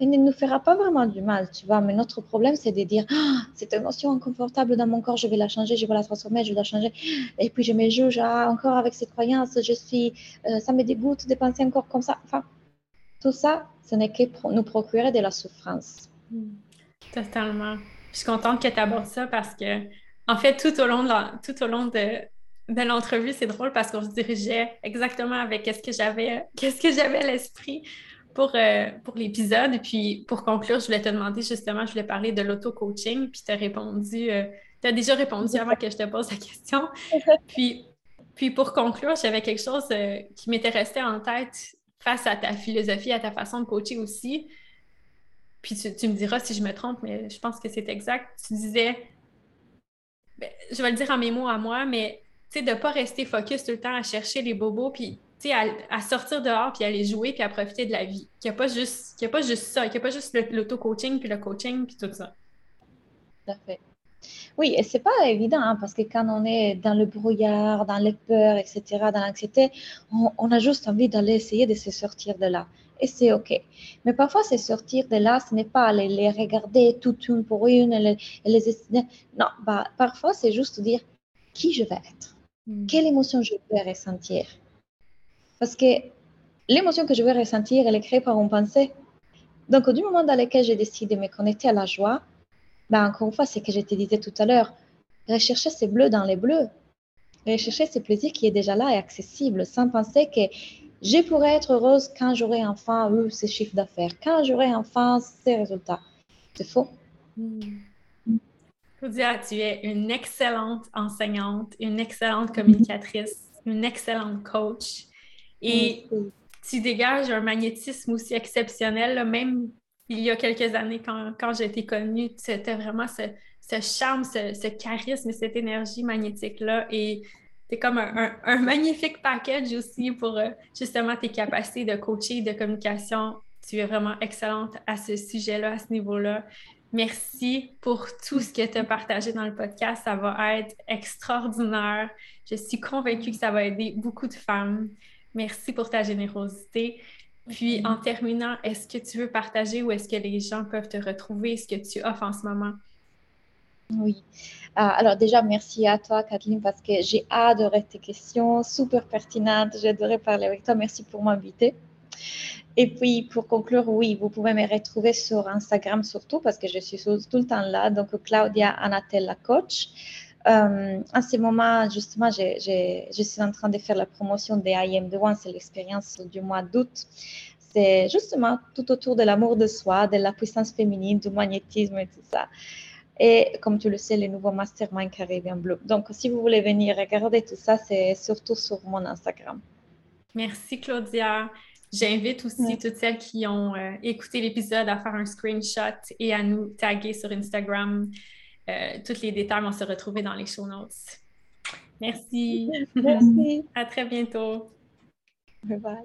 il ne nous fera pas vraiment du mal, tu vois. Mais notre problème, c'est de dire, ah, cette émotion inconfortable dans mon corps, je vais la changer, je vais la transformer, je vais la changer. Et puis je me juge, ah, encore avec cette croyance, je suis, euh, ça me dégoûte de penser encore comme ça. Enfin, tout ça, ce n'est que pour nous procurer de la souffrance. Hmm. Totalement. Je suis contente que tu abordes ça parce que, en fait, tout au long de, tout au long de, de l'entrevue, c'est drôle parce qu'on se dirigeait exactement avec qu'est-ce que j'avais, qu'est-ce que j'avais à l'esprit pour, euh, pour l'épisode. Puis pour conclure, je voulais te demander justement, je voulais parler de l'auto-coaching, puis tu as répondu, euh, tu as déjà répondu avant que je te pose la question. Puis, puis pour conclure, j'avais quelque chose euh, qui m'était resté en tête face à ta philosophie, à ta façon de coacher aussi. Puis tu, me diras si je me trompe, mais je pense que c'est exact. Tu disais, ben, je vais le dire en mes mots à moi, mais tu sais, de ne pas rester focus tout le temps à chercher les bobos, puis à, sortir dehors puis aller jouer puis à profiter de la vie. Qu'il n'y a pas juste qu'il a pas juste ça, qu'il n'y a pas juste l'auto-coaching puis le coaching puis tout ça. Oui, et c'est pas évident hein, parce que quand on est dans le brouillard, dans les peurs, etc., dans l'anxiété, on, a juste envie d'aller essayer de se sortir de là. Et c'est OK. Mais parfois, se sortir de là, ce n'est pas aller les regarder toutes une pour une et les, Non, bah, parfois, c'est juste dire qui je vais être, hmm. quelle émotion je vais ressentir, parce que l'émotion que je vais ressentir, elle est créée par une pensée. Donc, du moment dans lequel j'ai décidé de me connecter à la joie, ben, encore une fois, c'est que je te disais tout à l'heure, rechercher ces bleus dans les bleus. Rechercher ce plaisir qui est déjà là et accessible, sans penser que je pourrais être heureuse quand j'aurai enfin eu ces chiffres d'affaires, quand j'aurai enfin ces résultats. C'est faux. Claudia, tu es une excellente enseignante, une excellente communicatrice, une excellente coach et tu dégages un magnétisme aussi exceptionnel, même il y a quelques années quand, quand j'ai été connue, c'était vraiment ce, ce charme, ce, ce, charisme, cette énergie magnétique-là et c'est comme un, magnifique package aussi pour euh, justement tes capacités de coaching, de communication. Tu es vraiment excellente à ce sujet-là, à ce niveau-là. Merci pour tout ce que tu as partagé dans le podcast. Ça va être extraordinaire. Je suis convaincue que ça va aider beaucoup de femmes. Merci pour ta générosité. Puis, en terminant, est-ce que tu veux partager ou est-ce que les gens peuvent te retrouver ce que tu offres en ce moment? Oui. Ah, alors déjà, merci à toi, Kathleen, parce que j'ai adoré tes questions, super pertinentes. J'ai adoré parler avec toi. Merci pour m'inviter. Et puis, pour conclure, oui, vous pouvez me retrouver sur Instagram surtout, parce que je suis tout le temps là. Donc, Claudia Anatella Coach. Euh, en ce moment, justement, je suis en train de faire la promotion des IM de One, c'est l'expérience du mois d'août. C'est justement tout autour de l'amour de soi, de la puissance féminine, du magnétisme et tout ça et comme tu le sais, le nouveau mastermind Caribbean Blue. Donc, si vous voulez venir regarder tout ça, c'est surtout sur mon Instagram. Merci, Claudia. J'invite aussi toutes celles qui ont euh, écouté l'épisode à faire un screenshot et à nous taguer sur Instagram. Euh, Tous les détails vont se retrouver dans les show notes. Merci. Merci. à très bientôt. Bye bye.